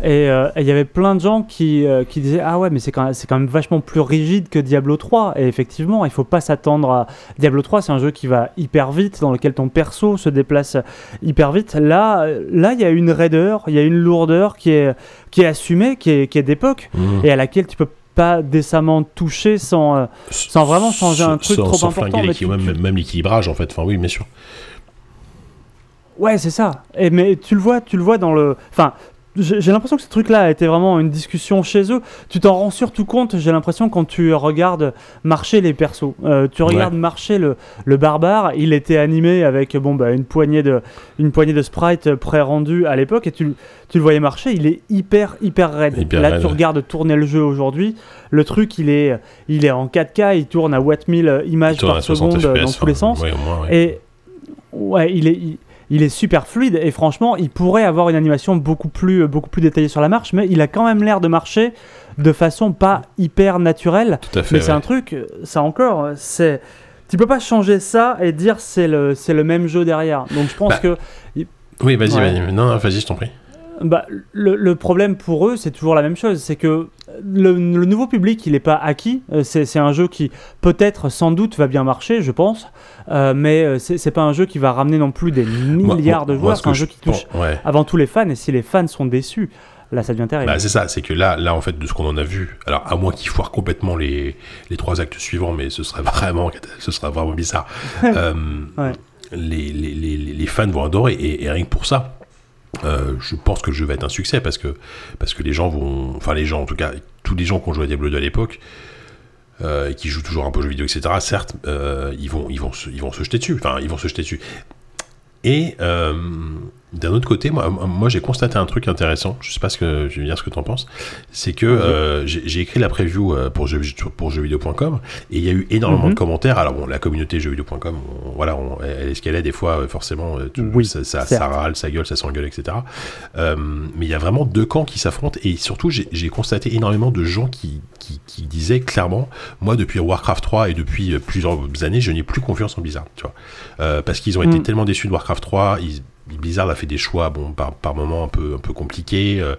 Et euh, et il y avait plein de gens qui, euh, qui disaient Ah ouais, mais c'est quand, quand même vachement plus rigide que Diablo 3. Et effectivement, il faut pas s'attendre à. Diablo 3, c'est un jeu qui va hyper vite, dans lequel ton perso se déplace hyper vite. Là, là il y a une raideur, il y a une lourdeur qui est, qui est assumée, qui est, qui est d'époque, et à laquelle tu peux pas décemment toucher sans. euh, sans vraiment changer un truc sans, trop sans important, mais tu- même, tu- même l'équilibrage en fait enfin oui bien sûr Ouais, c'est ça. Et mais tu le vois, tu le vois dans le. Enfin, j'ai l'impression que ce truc-là a été vraiment une discussion chez eux. Tu t'en rends surtout compte, j'ai l'impression, quand tu regardes marcher les persos. Euh, tu regardes marcher le, le barbare, il était animé avec bon, bah, une, poignée de, une poignée de sprites pré-rendus à l'époque, et tu, tu le voyais marcher, il est hyper, hyper raide. Hyper Là, raide, tu ouais. regardes tourner le jeu aujourd'hui, le truc, il est, il est en 4K, il tourne à Watt 1000 images par 60 seconde FPS, dans tous les sens. ouais, au moins, ouais. Et ouais, il est, il, il est super fluide et franchement, il pourrait avoir une animation beaucoup plus, beaucoup plus détaillée sur la marche, mais il a quand même l'air de marcher de façon pas hyper naturelle. tout à fait Mais c'est un truc, ça encore, c'est. Tu peux pas changer ça et dire c'est le, c'est le même jeu derrière. Donc je pense Bah, que oui vas-y Ouais. vas-y non, vas-y je t'en prie bah, le, le problème pour eux, c'est toujours la même chose. C'est que le, le nouveau public, il n'est pas acquis. Euh, C'est un jeu qui, peut-être, sans doute, va bien marcher, je pense. Euh, mais euh, c'est pas un jeu qui va ramener non plus des Moi- milliards de joueurs. ce C'est un jeu je qui touche ouais avant tout les fans. Et si les fans sont déçus, là, ça devient terrible. Bah, c'est ça, c'est que là, là, en fait, de ce qu'on en a vu, alors à moins qu'ils foirent complètement les, les trois actes suivants, mais ce serait [laughs] vraiment, ce serait vraiment bizarre. [laughs] euh, Ouais. les, les, les, les fans vont adorer, et, et rien que pour ça, euh, je pense que le jeu va être un succès parce que, parce que les gens vont, enfin les gens, en tout cas, tous les gens qui ont joué à Diablo 2 à l'époque, euh, et qui jouent toujours un peu aux jeux vidéo, etc., certes, euh, ils, vont, ils, vont se, ils vont se jeter dessus. Enfin, ils vont se jeter dessus. Et d'un autre côté, moi, moi j'ai constaté un truc intéressant. Je sais pas ce que je vais dire ce que tu en penses. C'est que euh, j'ai écrit la preview euh, pour, jeux, pour jeuxvideo.com et il y a eu énormément Mhm. de commentaires. Alors bon, la communauté jeuxvideo.com, voilà, on, elle est ce qu'elle est des fois. euh, Forcément, euh, tout- Oui, ça, ça, râle, ça gueule, ça s'engueule, etc. Euh, mais il y a vraiment deux camps qui s'affrontent et surtout j'ai constaté énormément de gens qui, qui, qui disaient clairement, moi depuis Warcraft 3 et depuis plusieurs années, je n'ai plus confiance en Blizzard, tu vois, Euh, parce qu'ils ont été Mm. tellement déçus de Warcraft 3, ils, Blizzard a fait des choix, bon, par, par moments un peu, un peu compliqués. euh,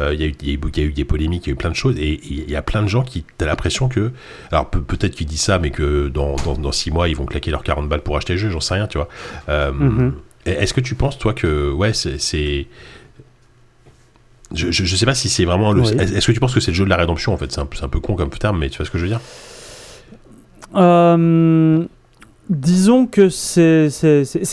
euh, Il y, a eu- il y a eu- il y a eu des polémiques, il y a eu plein de choses. Et il y a plein de gens qui, t'as l'impression que. Alors peut- peut-être qu'ils disent ça, mais que dans, dans, dans 6 mois, ils vont claquer leurs 40 balles pour acheter le jeu, j'en sais rien, tu vois. Euh, Mhm. Est-ce que tu penses, toi, que. Ouais, c'est. Je, je, je sais pas si c'est vraiment le. Oui. Est-ce que tu penses que c'est le jeu de la rédemption en fait? C'est un, un peu con comme terme, mais tu vois ce que je veux dire? Euh, disons que c'est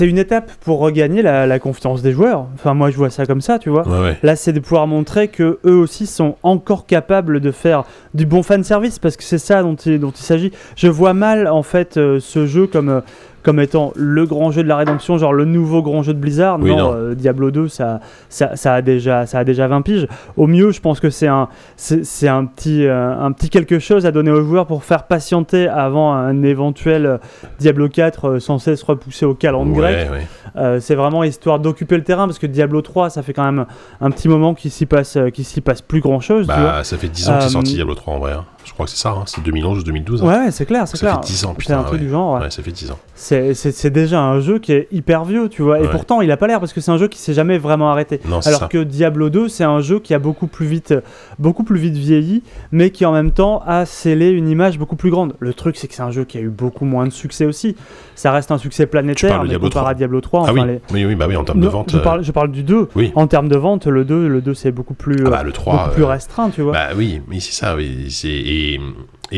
une étape pour regagner la, la confiance des joueurs. Enfin, moi, je vois ça comme ça, tu vois. Ouais, ouais. Là, c'est de pouvoir montrer que eux aussi sont encore capables de faire du bon fan service parce que c'est ça dont il, dont il s'agit. Je vois mal en fait euh, ce jeu comme euh, comme étant le grand jeu de la rédemption, genre le nouveau grand jeu de Blizzard. Oui, non, non. euh, Diablo 2, ça, ça, ça a déjà ça a déjà 20 piges. Au mieux, je pense que c'est un c'est un petit euh, un petit quelque chose à donner aux joueurs pour faire patienter avant un éventuel euh, Diablo 4 euh, sans cesse repoussé au calendrier grec. Ouais, ouais. Euh, c'est vraiment histoire d'occuper le terrain parce que Diablo 3, ça fait quand même un petit moment qu'il s'y passe, qu'il s'y passe plus grand chose. Bah, ça fait 10 ans que c'est Euh, sorti Diablo 3 en vrai. hein. Je crois que c'est ça, hein. c'est 2011 ou 2012. hein. Ouais, ouais, c'est clair, c'est Ça clair. fait 10 ans, C'est putain. un truc ouais. du genre. ouais. Ouais, ça fait 10 ans. C'est- C'est c'est déjà un jeu qui est hyper vieux, tu vois. Et pourtant, il a pas l'air parce que c'est un jeu qui s'est jamais vraiment arrêté. Non, c'est Alors ça. que Diablo 2, c'est un jeu qui a beaucoup plus vite, beaucoup plus vite vieilli, mais qui en même temps a scellé une image beaucoup plus grande. Le truc, c'est que c'est un jeu qui a eu beaucoup moins de succès aussi. Ça reste un succès planétaire, mais Diablo comparé 3. à Diablo 3, Ah oui. les- oui, oui, bah oui, en termes de vente. je, euh, parle, je parle du 2. Oui. En termes de vente, le 2, le 2 c'est beaucoup plus, Ah euh, bah, le 3. beaucoup plus euh, restreint, tu vois. Bah oui, mais c'est ça, oui. c'est- Et,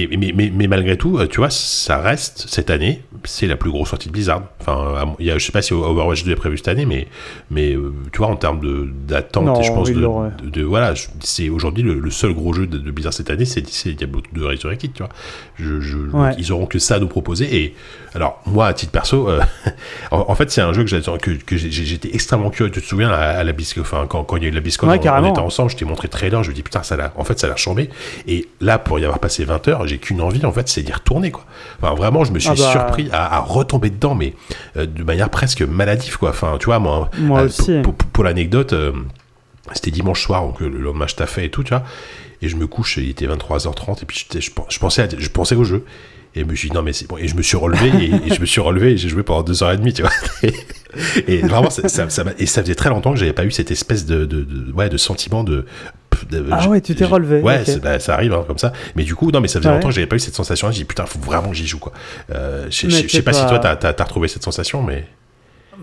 et- mais, mais, mais malgré tout, euh, tu vois, ça reste cette année, c'est la plus grosse sortie de Blizzard. Enfin, il y a, je sais pas si Overwatch 2 est prévu cette année, mais, mais euh, tu vois, en termes d'attente, je pense il de, l'aurait. de, de- voilà, c'est aujourd'hui le, le seul gros jeu de, de Blizzard cette année, c'est Diablo 2 Resurrected, tu vois. Je, je- Ouais. Ils auront que ça à nous proposer. Et alors, moi, à titre perso, euh, [laughs] en, en fait, c'est un jeu que j'étais extrêmement curieux. Tu te souviens à, à la BlizzCon, enfin, quand, quand il y a eu la BlizzCon, Ouais, on- était ensemble, je t'ai montré le trailer, je me dis putain, ça a l'air- en fait, ça a l'air chambé. Et là, pour y avoir passé 20 heures, j'ai qu'une envie, en fait, c'est d'y retourner, quoi. Enfin, vraiment, je me suis Ah bah. surpris à, à retomber dedans, mais euh, de manière presque maladive, quoi. Enfin, tu vois, moi, Moi euh, aussi. pour, l'anecdote, euh, c'était dimanche soir, donc le lendemain, je taffais et tout, tu vois. Et je me couche, il était 23h30, et puis je, pen- je pensais, à- je pensais au jeu. Et je me suis dit, non, mais c'est bon. Et je me suis relevé, et, et je me suis relevé, et j'ai joué pendant deux heures et demie, tu vois. [laughs] Et, et vraiment, ça, ça, ça m'a- et ça faisait très longtemps que j'avais pas eu cette espèce de, de, de- ouais, de sentiment de. De- Ah ouais, tu t'es relevé, Ouais, bah, ça arrive, hein, comme ça. Mais du coup, non, mais ça faisait Ouais. longtemps que j'avais pas eu cette sensation. J'ai dit, putain, faut vraiment que j'y joue, quoi. Euh, je sais- pas, si toi, t'as, retrouvé cette sensation, mais.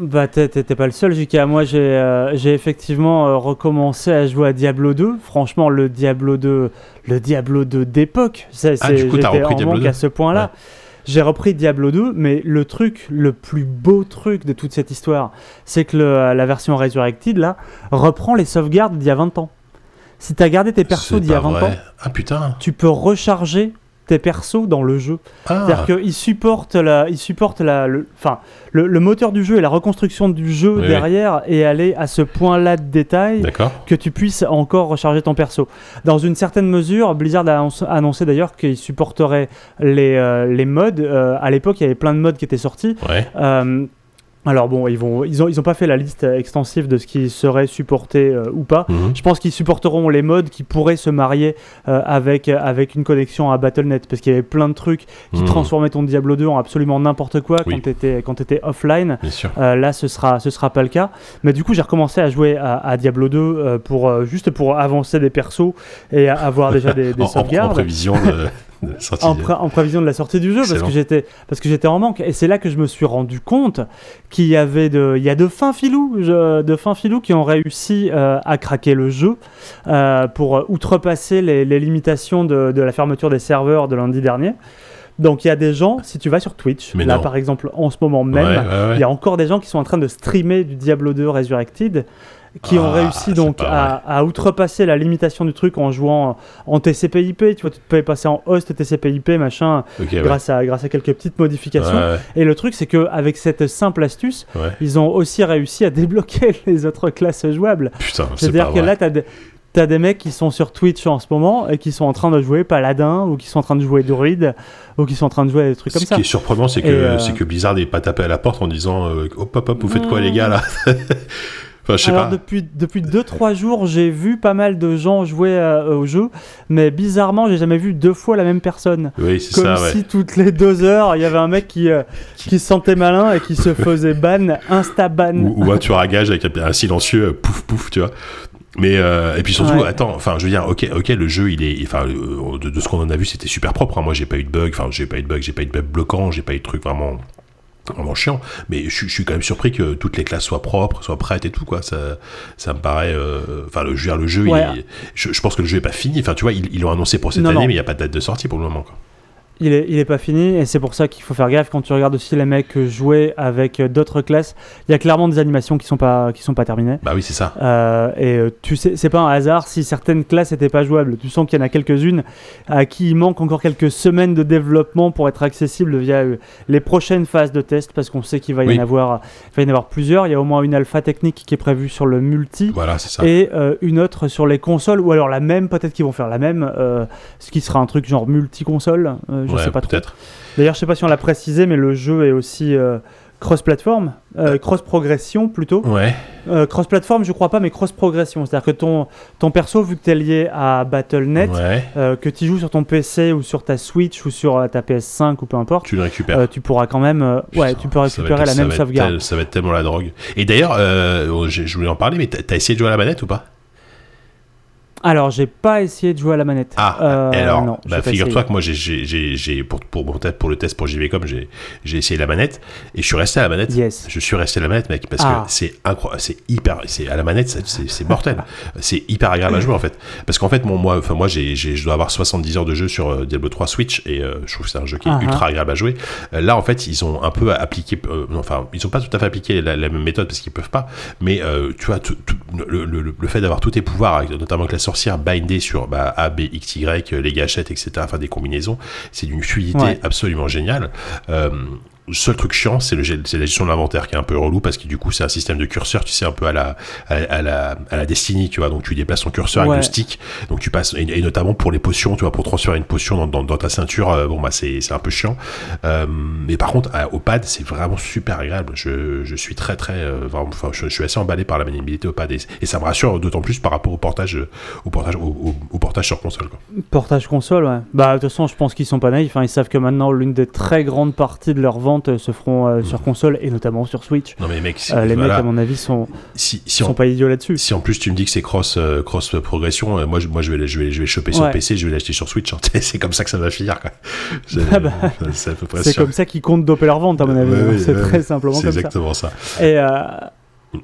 Bah, t'es pas le seul, JK. Moi, j'ai euh, effectivement euh, recommencé à jouer à Diablo 2. Franchement, le Diablo 2, le Diablo 2 d'époque, Ah, du coup, t'as repris en Diablo manque 2? à ce point-là. Ouais. J'ai repris Diablo 2, mais le truc, le plus beau truc de toute cette histoire, c'est que le- la version Resurrected, là, reprend les sauvegardes d'il y a 20 ans. Si t'as gardé tes persos d'il y a pas 20 vrai. ans, Ah, putain. tu peux recharger tes persos dans le jeu. Ah, C'est-à-dire qu'il supporte, la, il supporte la, le, le, le moteur du jeu et la reconstruction du jeu Oui, derrière et aller à ce point-là de détail que tu puisses encore recharger ton perso. Dans une certaine mesure, Blizzard a annoncé d'ailleurs qu'il supporterait les, euh, les mods. Euh, à l'époque, il y avait plein de mods qui étaient sortis. Ouais. Euh, alors bon, ils vont, ils ont, ils ont pas fait la liste extensive de ce qui serait supporté euh, ou pas. Mhm. Je pense qu'ils supporteront les modes qui pourraient se marier euh, avec, avec une connexion à Battle.net parce qu'il y avait plein de trucs qui Mhm. transformaient ton Diablo 2 en absolument n'importe quoi Oui. quand tu étais, quand t'étais offline. Euh, là, ce sera, ce sera pas le cas. Mais du coup, j'ai recommencé à jouer à, à Diablo 2 euh, pour, euh, juste pour avancer des persos et avoir déjà des, [laughs] des En, en- en sauvegardes. prévision de, de sortie. En, pré- en prévision de la sortie du jeu parce que j'étais parce que j'étais en manque et c'est là que je me suis rendu compte qu'il y avait de il y a de fins filous je- de fins filous qui ont réussi euh, à craquer le jeu euh, pour euh, outrepasser les, les limitations de, de la fermeture des serveurs de lundi dernier donc il y a des gens si tu vas sur Twitch Mais là non. par exemple en ce moment même Ouais, ouais, ouais. il y a encore des gens qui sont en train de streamer du Diablo 2 Resurrected qui ont Ah, réussi donc à, à outrepasser la limitation du truc en jouant en TCP/IP. Tu vois, tu peux passer en host TCP/IP machin ouais. grâce à grâce à quelques petites modifications. Ouais, Et le truc c'est que avec cette simple astuce, ils ont aussi réussi à débloquer [laughs] les autres classes jouables. Putain, c'est C'est-à-dire que vrai. là t'as des T'as des mecs qui sont sur Twitch en ce moment et qui sont en train de jouer Paladin ou qui sont en train de jouer Druide ou qui sont en train de jouer des trucs comme Ce ça. qui est surprenant, c'est que, euh, que Blizzard n'est pas tapé à la porte en disant euh, hop hop hop, vous faites quoi les gars là [laughs] Enfin, je sais Alors pas. depuis depuis deux trois jours, j'ai vu pas mal de gens jouer euh, au jeu, mais bizarrement, j'ai jamais vu deux fois la même personne. Oui, c'est Comme ça, ouais. si toutes les deux heures, il y avait un mec qui euh, qui se sentait malin et qui se faisait ban, insta ban. Ou, ou un tueur à gage avec un, un silencieux euh, pouf pouf, tu vois. Mais euh, et puis surtout, Ouais. attends, enfin, je veux dire, ok, ok, le jeu, il est, enfin, de, de ce qu'on en a vu, c'était super propre. hein. Moi, j'ai pas eu de bug, enfin, j'ai pas eu de bug, j'ai pas eu de bug bloquant, j'ai pas eu de truc vraiment, vraiment chiant. Mais je, suis- je suis quand même surpris que toutes les classes soient propres, soient prêtes et tout, quoi. Ça, ça me paraît, euh, enfin, le, je veux dire, le jeu, Ouais. il est- je, je pense que le jeu est pas fini. Enfin, tu vois, ils l'ont annoncé pour cette Non, année, non. mais il y a pas de date de sortie pour le moment, quoi. Il est, il est pas fini et c'est pour ça qu'il faut faire gaffe quand tu regardes aussi les mecs jouer avec euh, d'autres classes. Il y a clairement des animations qui sont pas qui sont pas terminées. Bah oui, c'est ça. Euh, et euh, tu sais, c'est pas un hasard si certaines classes n'étaient pas jouables. Tu sens qu'il y en a quelques-unes à qui il manque encore quelques semaines de développement pour être accessible via les prochaines phases de test parce qu'on sait qu'il va y Oui. en avoir, il va y en avoir plusieurs. Il y a au moins une alpha technique qui est prévue sur le multi. Voilà, c'est ça. Et euh, une autre sur les consoles, ou alors la même, peut-être qu'ils vont faire la même, euh, ce qui sera un truc genre multi-console, euh, je ouais, sais pas trop. D'ailleurs, je sais pas si on l'a précisé, mais le jeu est aussi euh, cross-platform, euh, cross-progression plutôt. Ouais. Euh, cross-platform, je crois pas, mais cross-progression. C'est-à-dire que ton, ton perso, vu que tu es lié à Battle.net, Ouais. euh, que tu joues sur ton PC ou sur ta Switch ou sur euh, ta PS5 ou peu importe, Tu le récupères. euh, tu pourras quand même, euh, ouais, tu peux récupérer la même sauvegarde. tel- ça va être tellement la drogue. Et d'ailleurs, euh, je voulais en parler, mais t'as t'as essayé de jouer à la manette ou pas? Alors, j'ai pas essayé de jouer à la manette. Ah, Euh, alors, bah, figure-toi que moi, j'ai- j'ai, j'ai, j'ai- pour, pour, mon test- pour le test pour JVcom, j'ai, j'ai essayé la manette et je suis resté à la manette. Yes. Je suis resté à la manette, mec, parce Ah. que c'est incroyable, c'est hyper, c'est à la manette, c'est, mortel. [laughs] c'est hyper agréable à jouer en fait, parce qu'en fait, mon, moi, enfin moi, j'ai, j'ai, je dois avoir 70 heures de jeu sur euh, Diablo 3 Switch et euh, je trouve que c'est un jeu qui est Ah, ultra agréable à jouer. Euh, là, en fait, ils ont un peu appliqué, enfin, ils ont pas tout à fait appliqué la, la même méthode parce qu'ils peuvent pas, mais tu vois, tout- tout- le, le- le fait d'avoir tous tes pouvoirs, notamment avec la sorcière bindée sur bah, A, B, X, Y, les gâchettes, etc., enfin des combinaisons, c'est d'une fluidité Ouais. absolument géniale. Euh, le seul truc chiant, c'est la gestion de l'inventaire qui est un peu relou parce que du coup, c'est un système de curseur, tu sais, un peu à la, à, à la, à la Destiny, tu vois. Donc, tu déplaces ton curseur Ouais. avec le stick. Donc, tu passes, et, et notamment pour les potions, tu vois, pour transférer une potion dans, dans, dans ta ceinture, euh, bon, bah, c'est, c'est un peu chiant. Euh, mais par contre, à- au pad, c'est vraiment super agréable. Je, je suis très, très, euh, vraiment, enfin, je, je suis assez emballé par la maniabilité au pad et, et ça me rassure d'autant plus par rapport au portage, au portage, au, au- au portage sur console, quoi. Portage console, ouais. Bah, de toute façon, je pense qu'ils sont pas naïfs. hein. Ils savent que maintenant, l'une des très grandes parties de leurs ventes euh, se feront euh, sur console et notamment sur Switch. Non, mais mec, Euh, les voilà. mecs, à mon avis, sont, si, si sont on, pas idiots là-dessus. Si en plus tu me dis que c'est cross euh, cross progression, moi je, moi je vais je vais je vais choper sur. PC, je vais l'acheter sur Switch. hein. [laughs] c'est comme ça que ça va finir. [laughs] C'est Ah bah, c'est comme ça qu'ils comptent doper leur vente, à mon avis. Ouais, hein. ouais, c'est très simplement comme ça. exactement ça. Et euh,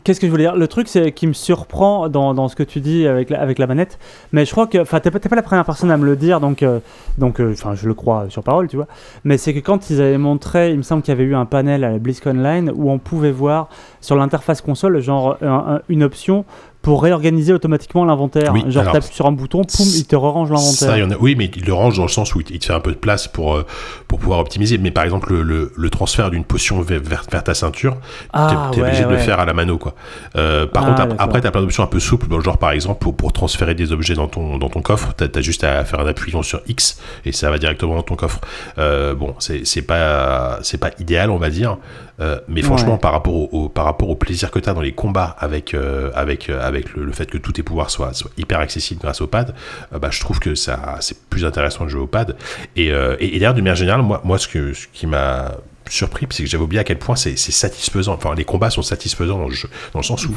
qu'est-ce que je voulais dire? Le truc, c'est qui me surprend dans, dans ce que tu dis avec la, avec la manette. Mais je crois que, enfin, t'es pas, pas la première personne à me le dire, donc, euh, donc, euh, enfin, je le crois sur parole, tu vois. Mais c'est que quand ils avaient montré, il me semble qu'il y avait eu un panel à la BlizzCon Line où on pouvait voir sur l'interface console, genre un- un- une option pour réorganiser automatiquement l'inventaire. Oui, genre, alors, t'appuies sur un bouton, poum, il te re-range l'inventaire. Oui, mais il le range dans le sens où il te fait un peu de place pour, euh, pour pouvoir optimiser. Mais par exemple, le, le, le transfert d'une potion vers, ta ceinture, Ah, t'es ouais, obligé de le faire à la mano, quoi. Euh, par Ah, contre, ap- après, t'as plein d'options un peu souples, genre par exemple pour, pour transférer des objets dans ton, dans ton coffre, t'as as juste à faire un appui sur X et ça va directement dans ton coffre. Euh, bon, c'est c'est pas, c'est pas idéal, on va dire, euh, mais franchement, Ouais. par rapport au, au- par rapport au plaisir que t'as dans les combats avec, avec, le, fait que tous tes pouvoirs soient, hyper accessibles grâce au pad, euh, bah, je trouve que ça, c'est plus intéressant de jouer au pad. Et, euh, et, d'ailleurs, de manière générale, moi, moi, ce qui m'a surpris, c'est que j'avais oublié à quel point c'est satisfaisant. Enfin, les combats sont satisfaisants dans le, jeu, dans le sens où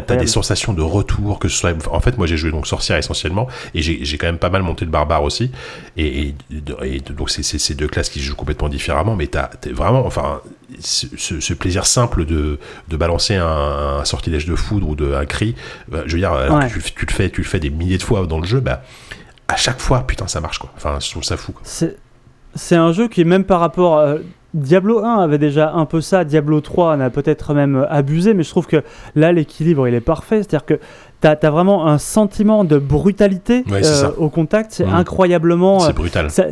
t'as- des sensations de retour, que ce soit. En fait, moi, j'ai joué donc sorcière essentiellement, et j'ai quand même pas mal monté le barbare aussi. Et, et- et donc, c'est ces deux classes qui jouent complètement différemment, mais t'as vraiment. Enfin, ce, ce- ce plaisir simple de, de balancer un, un sortilège de foudre ou de, un cri, bah, je veux dire, alors Ouais. que tu, tu le fais, tu le fais des milliers de fois dans le jeu, bah. À chaque fois, putain, ça marche quoi. Enfin, je trouve ça fou. Quoi. C'est un jeu qui, même par rapport. euh, Diablo 1 avait déjà un peu ça, Diablo 3 en a peut-être même euh, abusé, mais je trouve que là l'équilibre il est parfait. C'est-à-dire que tu as, vraiment un sentiment de brutalité Ouais, euh, au contact, c'est Mhm. incroyablement. C'est brutal. ça-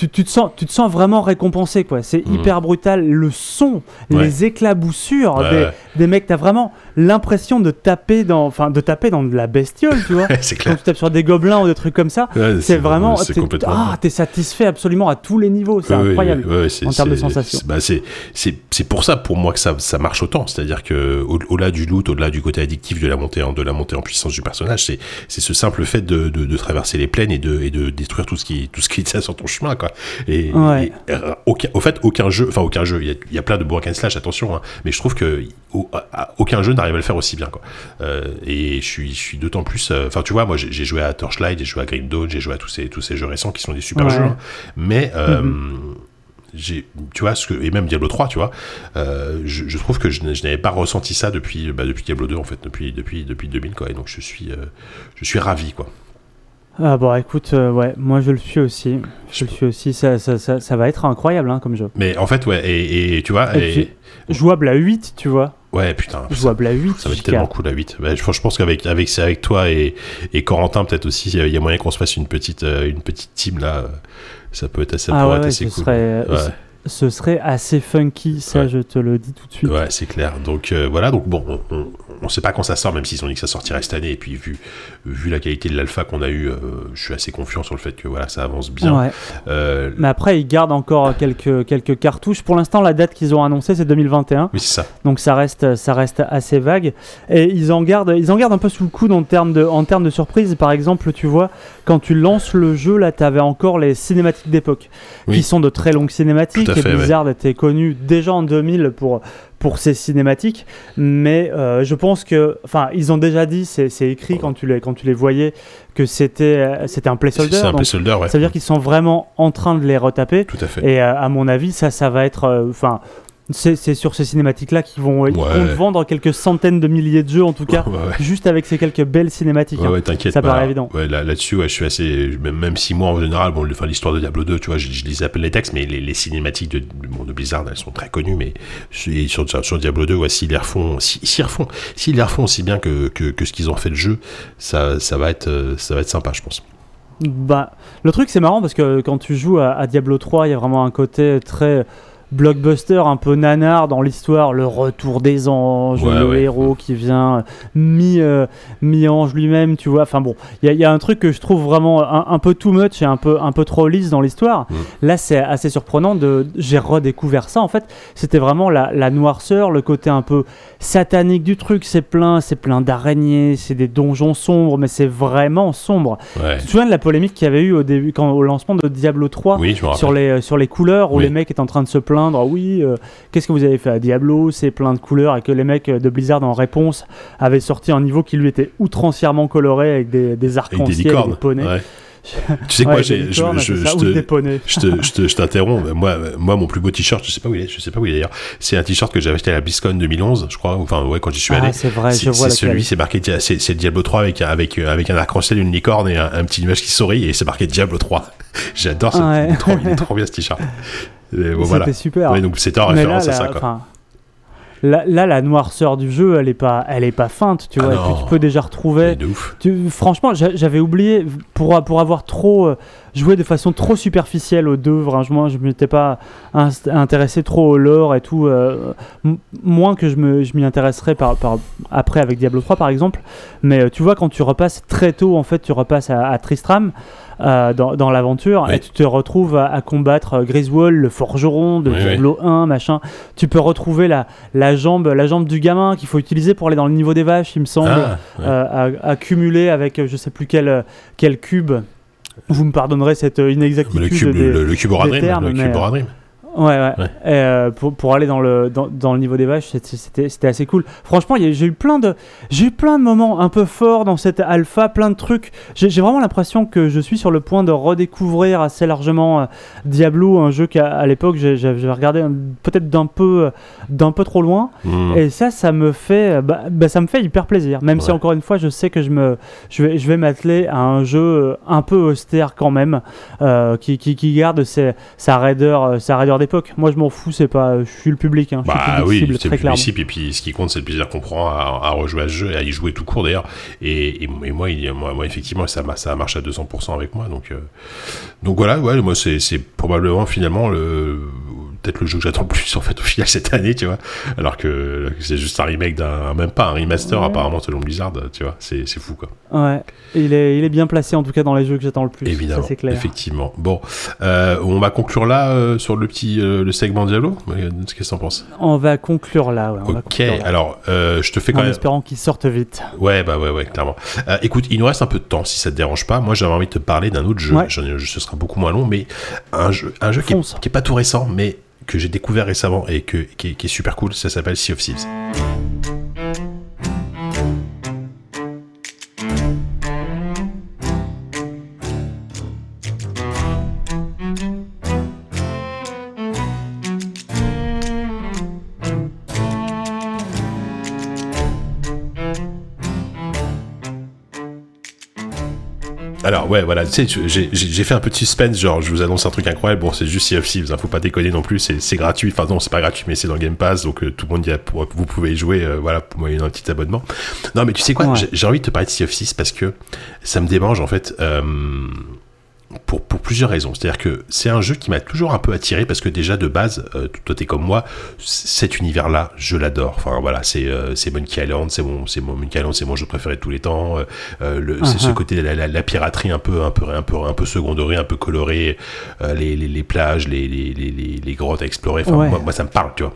tu, tu te sens, tu te sens vraiment récompensé, quoi. C'est Mhm. hyper brutal. Le son, Ouais. les éclaboussures Ouais, des, ouais. des mecs, t'as vraiment l'impression de taper dans, enfin, de taper dans de la bestiole, tu vois. [laughs] c'est Quand tu tapes sur des gobelins ou des trucs comme ça, c'est vraiment, c'est t'es- complètement. ah, t'es satisfait absolument à tous les niveaux. C'est incroyable. en termes de sensations. c'est- bah, c'est c'est c'est pour ça pour moi que ça ça marche autant, c'est-à-dire que au- au-delà du loot, au-delà du côté addictif de la montée en de la montée en puissance du personnage, c'est c'est ce simple fait de, de, de traverser les plaines et de et de détruire tout ce qui tout ce qui [laughs] tient sur ton chemin quoi. Et, Ouais. et, euh, aucun au fait aucun jeu, enfin aucun jeu, il y a, il y a plein de and slash attention, hein, mais je trouve que au- à- à- aucun jeu n'arrive à le faire aussi bien quoi. Euh, et je suis je suis d'autant plus, euh, enfin tu vois, moi j'ai joué à Torchlight, j'ai joué à Grim Dawn, j'ai joué à tous ces tous ces jeux récents qui sont des super Ouais. jeux, hein. mais Mhm. tu vois ce que et même Diablo 3 tu vois euh, je, je trouve que je, n'avais pas ressenti ça depuis bah, depuis Diablo 2 en fait depuis depuis depuis 2000 quoi et donc je suis euh, je suis ravi quoi Ah bon, écoute, euh, ouais, moi je le suis aussi. Je Je- le suis aussi. Ça, ça, ça, ça va être incroyable hein, comme jeu. mais en fait ouais et, et tu vois Et et- puis, Jouable à 8, tu vois. ouais putain ça, Jouable à 8. ça va être tellement cool à 8 Bah, je, je pense qu'avec avec avec toi et, et Corentin peut-être aussi il y a- moyen qu'on se fasse une petite euh, une petite team là euh, ça peut être ça Ah ouais, être assez cool serait, Ouais. Ce- serait assez funky, ça Ouais. je te le dis tout de suite. Ouais, c'est clair. Donc euh, voilà, donc bon, on, on sait pas quand ça sort, même s'ils ont dit que ça sortirait cette année. Et puis vu, vu la qualité de l'alpha qu'on a eu, euh, je suis assez confiant sur le fait que voilà, ça avance bien. Ouais. Euh, Mais après, ils gardent encore quelques, quelques cartouches. Pour l'instant, la date qu'ils ont annoncée, c'est 2021. oui, c'est ça. Donc ça reste, ça reste assez vague. Et ils en gardent, ils en gardent un peu sous le coude en termes de, en termes de surprise. Par exemple, tu vois, quand tu lances le jeu, là, tu avais encore les cinématiques d'époque, Oui. qui sont de très longues cinématiques. À et fait, Blizzard était connu déjà en 2000 pour pour ces cinématiques, mais euh, je pense que, enfin, ils ont déjà dit, c'est écrit quand tu les quand tu les voyais que c'était euh, c'était un placeholder. C'est un placeholder, ouais. ça veut dire qu'ils sont vraiment en train de les retaper. Tout à fait. Et euh, à mon avis, ça, ça va être. Enfin, c'est sur ces cinématiques-là qu'ils vont, Ouais. comptent vendre quelques centaines de milliers de jeux, en tout cas, [laughs] Ouais, ouais. juste avec ces quelques belles cinématiques. Hein. t'inquiète. Ça paraît évident. Là, là-dessus, je suis assez. Même, même si moi, en général, bon, l'histoire de Diablo 2, tu vois, je, je lisais à peine les textes, mais les, les cinématiques de, bon, de Blizzard, elles sont très connues. Mais sur, sur, Diablo 2, ouais, s'ils les refont, si- s'ils refont, s'ils les refont aussi bien que, que, que ce qu'ils ont fait le jeu, ça, ça va être, euh, ça va être sympa, je pense. Bah, le truc, c'est marrant parce que quand tu joues à, à Diablo 3, il y a vraiment un côté très blockbuster, un peu nanar dans l'histoire, le retour des anges, Ouais, le ouais. héros qui vient mi, euh, mi-ange lui-même, tu vois. Enfin bon, il y, a- il y a un truc que je trouve vraiment un, un peu too much et un peu, un peu trop lisse dans l'histoire. Mm. Là, c'est assez surprenant. De, j'ai redécouvert ça en fait. C'était vraiment la, la noirceur, le côté un peu satanique du truc. C'est plein, c'est plein d'araignées, c'est des donjons sombres, mais c'est vraiment sombre. Ouais. Tu te souviens de la polémique qu'il y avait eu au début, quand, au lancement de Diablo 3 Oui, je me rappelle. sur les, euh, sur les couleurs, où Oui. les mecs étaient en train de se plaindre Oui, euh, qu'est-ce que vous avez fait à Diablo C'est plein de couleurs, et que les mecs de Blizzard, en réponse, avaient sorti un niveau qui lui était outrancièrement coloré avec des, des arcs-en-ciel et des poneys. Ouais. [laughs] tu sais Ouais, quoi, j'ai, je, je, je je te, je te, je t'interromps. Moi, moi, mon plus beau t-shirt, je sais pas où il est, je sais pas où il est d'ailleurs. C'est un t-shirt que j'avais acheté à la BlizzCon 2011, je crois. Enfin, ouais, quand j'y suis allé. Ah, c'est vrai, je vois c'est celui, c'est marqué, c'est, Diablo 3 avec, avec, euh, avec un arc-en-ciel, une licorne et un, un petit nuage qui sourit et c'est marqué Diablo 3. [laughs] J'adore. Ouais. Il, il est [laughs] trop bien ce t-shirt. Bon, C'était voilà. super. Donc c'était en référence là, à ça, quoi. là, là, la noirceur du jeu, elle est pas, elle est pas feinte, tu Ah vois. non. tu peux déjà retrouver. Mais de ouf. Tu- franchement, j'a- j'avais oublié pour, pour avoir trop euh, joué de façon trop superficielle aux deux. Franchement, je m'étais pas intéressé trop au lore et tout, euh, moins que je me- je m'y intéresserais par, par- après avec Diablo 3 par exemple. Mais euh, tu vois, quand tu repasses très tôt, en fait, tu repasses à, à Tristram. Euh, dans, dans l'aventure Oui. et tu te retrouves à, à combattre euh, Griswold, le forgeron de Oui, oui. Diablo 1, machin. Tu peux retrouver la, la jambe, la jambe du gamin qu'il faut utiliser pour aller dans le niveau des vaches, il me semble Ah, euh, à, à cumuler avec je sais plus quel, quel cube. Vous me pardonnerez cette inexactitude le cube, des- le, le cube Oradrim, termes, le mais, cube Oradrim. Ouais, ouais. Ouais. Et, euh, pour, pour aller dans le, dans, dans le niveau des vaches, c'était- assez cool. Franchement, j'ai eu plein de eu plein de moments un peu forts dans cette alpha, plein de trucs. J'ai vraiment l'impression que je suis sur le point de redécouvrir assez largement euh, Diablo, un jeu qu'à à l'époque j'avais regardé un- peut-être d'un peu euh, d'un peu trop loin. Mm. Et ça, ça me fait, euh, bah, bah, ça me fait hyper plaisir. Même si encore une fois, je sais que je me, je vais, je vais m'atteler à un jeu euh, un peu austère quand même, euh, qui, qui, qui garde ses- sa raideur, euh, sa raideur d'époque. Moi, je m'en fous, c'est pas, je suis le public. Hein. Je suis le Bah public oui, c'est le principe, et puis ce qui compte, c'est le plaisir qu'on prend à, à rejouer à ce jeu et à y jouer tout court d'ailleurs. Et, et, et moi, il, moi, moi, effectivement, ça, ça marche à 200% avec moi. Donc, euh, donc voilà, ouais, moi, c'est probablement finalement le peut-être le jeu que j'attends le plus en fait au final cette année, tu vois. Alors que c'est juste un remake d'un, même pas un remaster Ouais. apparemment selon Blizzard, tu vois. C'est c'est fou quoi. Ouais, il est, il est bien placé en tout cas dans les jeux que j'attends le plus. Évidemment, ça c'est clair. effectivement. Bon, euh, on va conclure là euh, sur le petit euh, le segment Diablo. Qu'est-ce que t'en penses? On va conclure là. Ouais, on Ok, conclure là. alors euh, je te fais quand en même. espérant qu'il sorte vite. Ouais, bah ouais, ouais, clairement. Euh, écoute, il nous reste un peu de temps, si ça te dérange pas. Moi, j'avais envie de te parler d'un autre jeu. Ouais. Ai- ce sera beaucoup moins long, mais un jeu, un jeu qui est, qui est pas tout récent, mais que j'ai découvert récemment et que, qui, est, qui est super cool. Ça s'appelle Sea of Thieves. Ouais, voilà, tu sais, j'ai fait un peu de suspense, genre je vous annonce un truc incroyable. Bon, c'est juste Sea of Thieves, hein, faut pas déconner non plus. C'est c'est gratuit, enfin non, c'est pas gratuit, mais c'est dans Game Pass, donc euh, tout le monde y a, vous pouvez y jouer, euh, voilà, pour moyen d'un petit abonnement. Non, mais tu sais quoi, Ouais. j'ai- j'ai envie de te parler de Sea of Thieves parce que ça me démange en fait. euh, pour, pour plusieurs raisons. C'est-à-dire que c'est un jeu qui m'a toujours un peu attiré parce que déjà de base, euh, toi t'es comme moi, cet univers-là, je l'adore. Enfin voilà, c'est euh, Monkey Island, c'est mon, c'est mon Monkey Island, c'est mon jeu préféré de tous les temps. Euh, euh, c'est ce Uh-huh. côté de la, la, la piraterie un peu, un peu, un peu, un peu secondoré, un peu coloré, euh, les, les, les plages, les, les, les, les, les grottes à explorer. Enfin Ouais. moi, moi ça me parle, tu vois.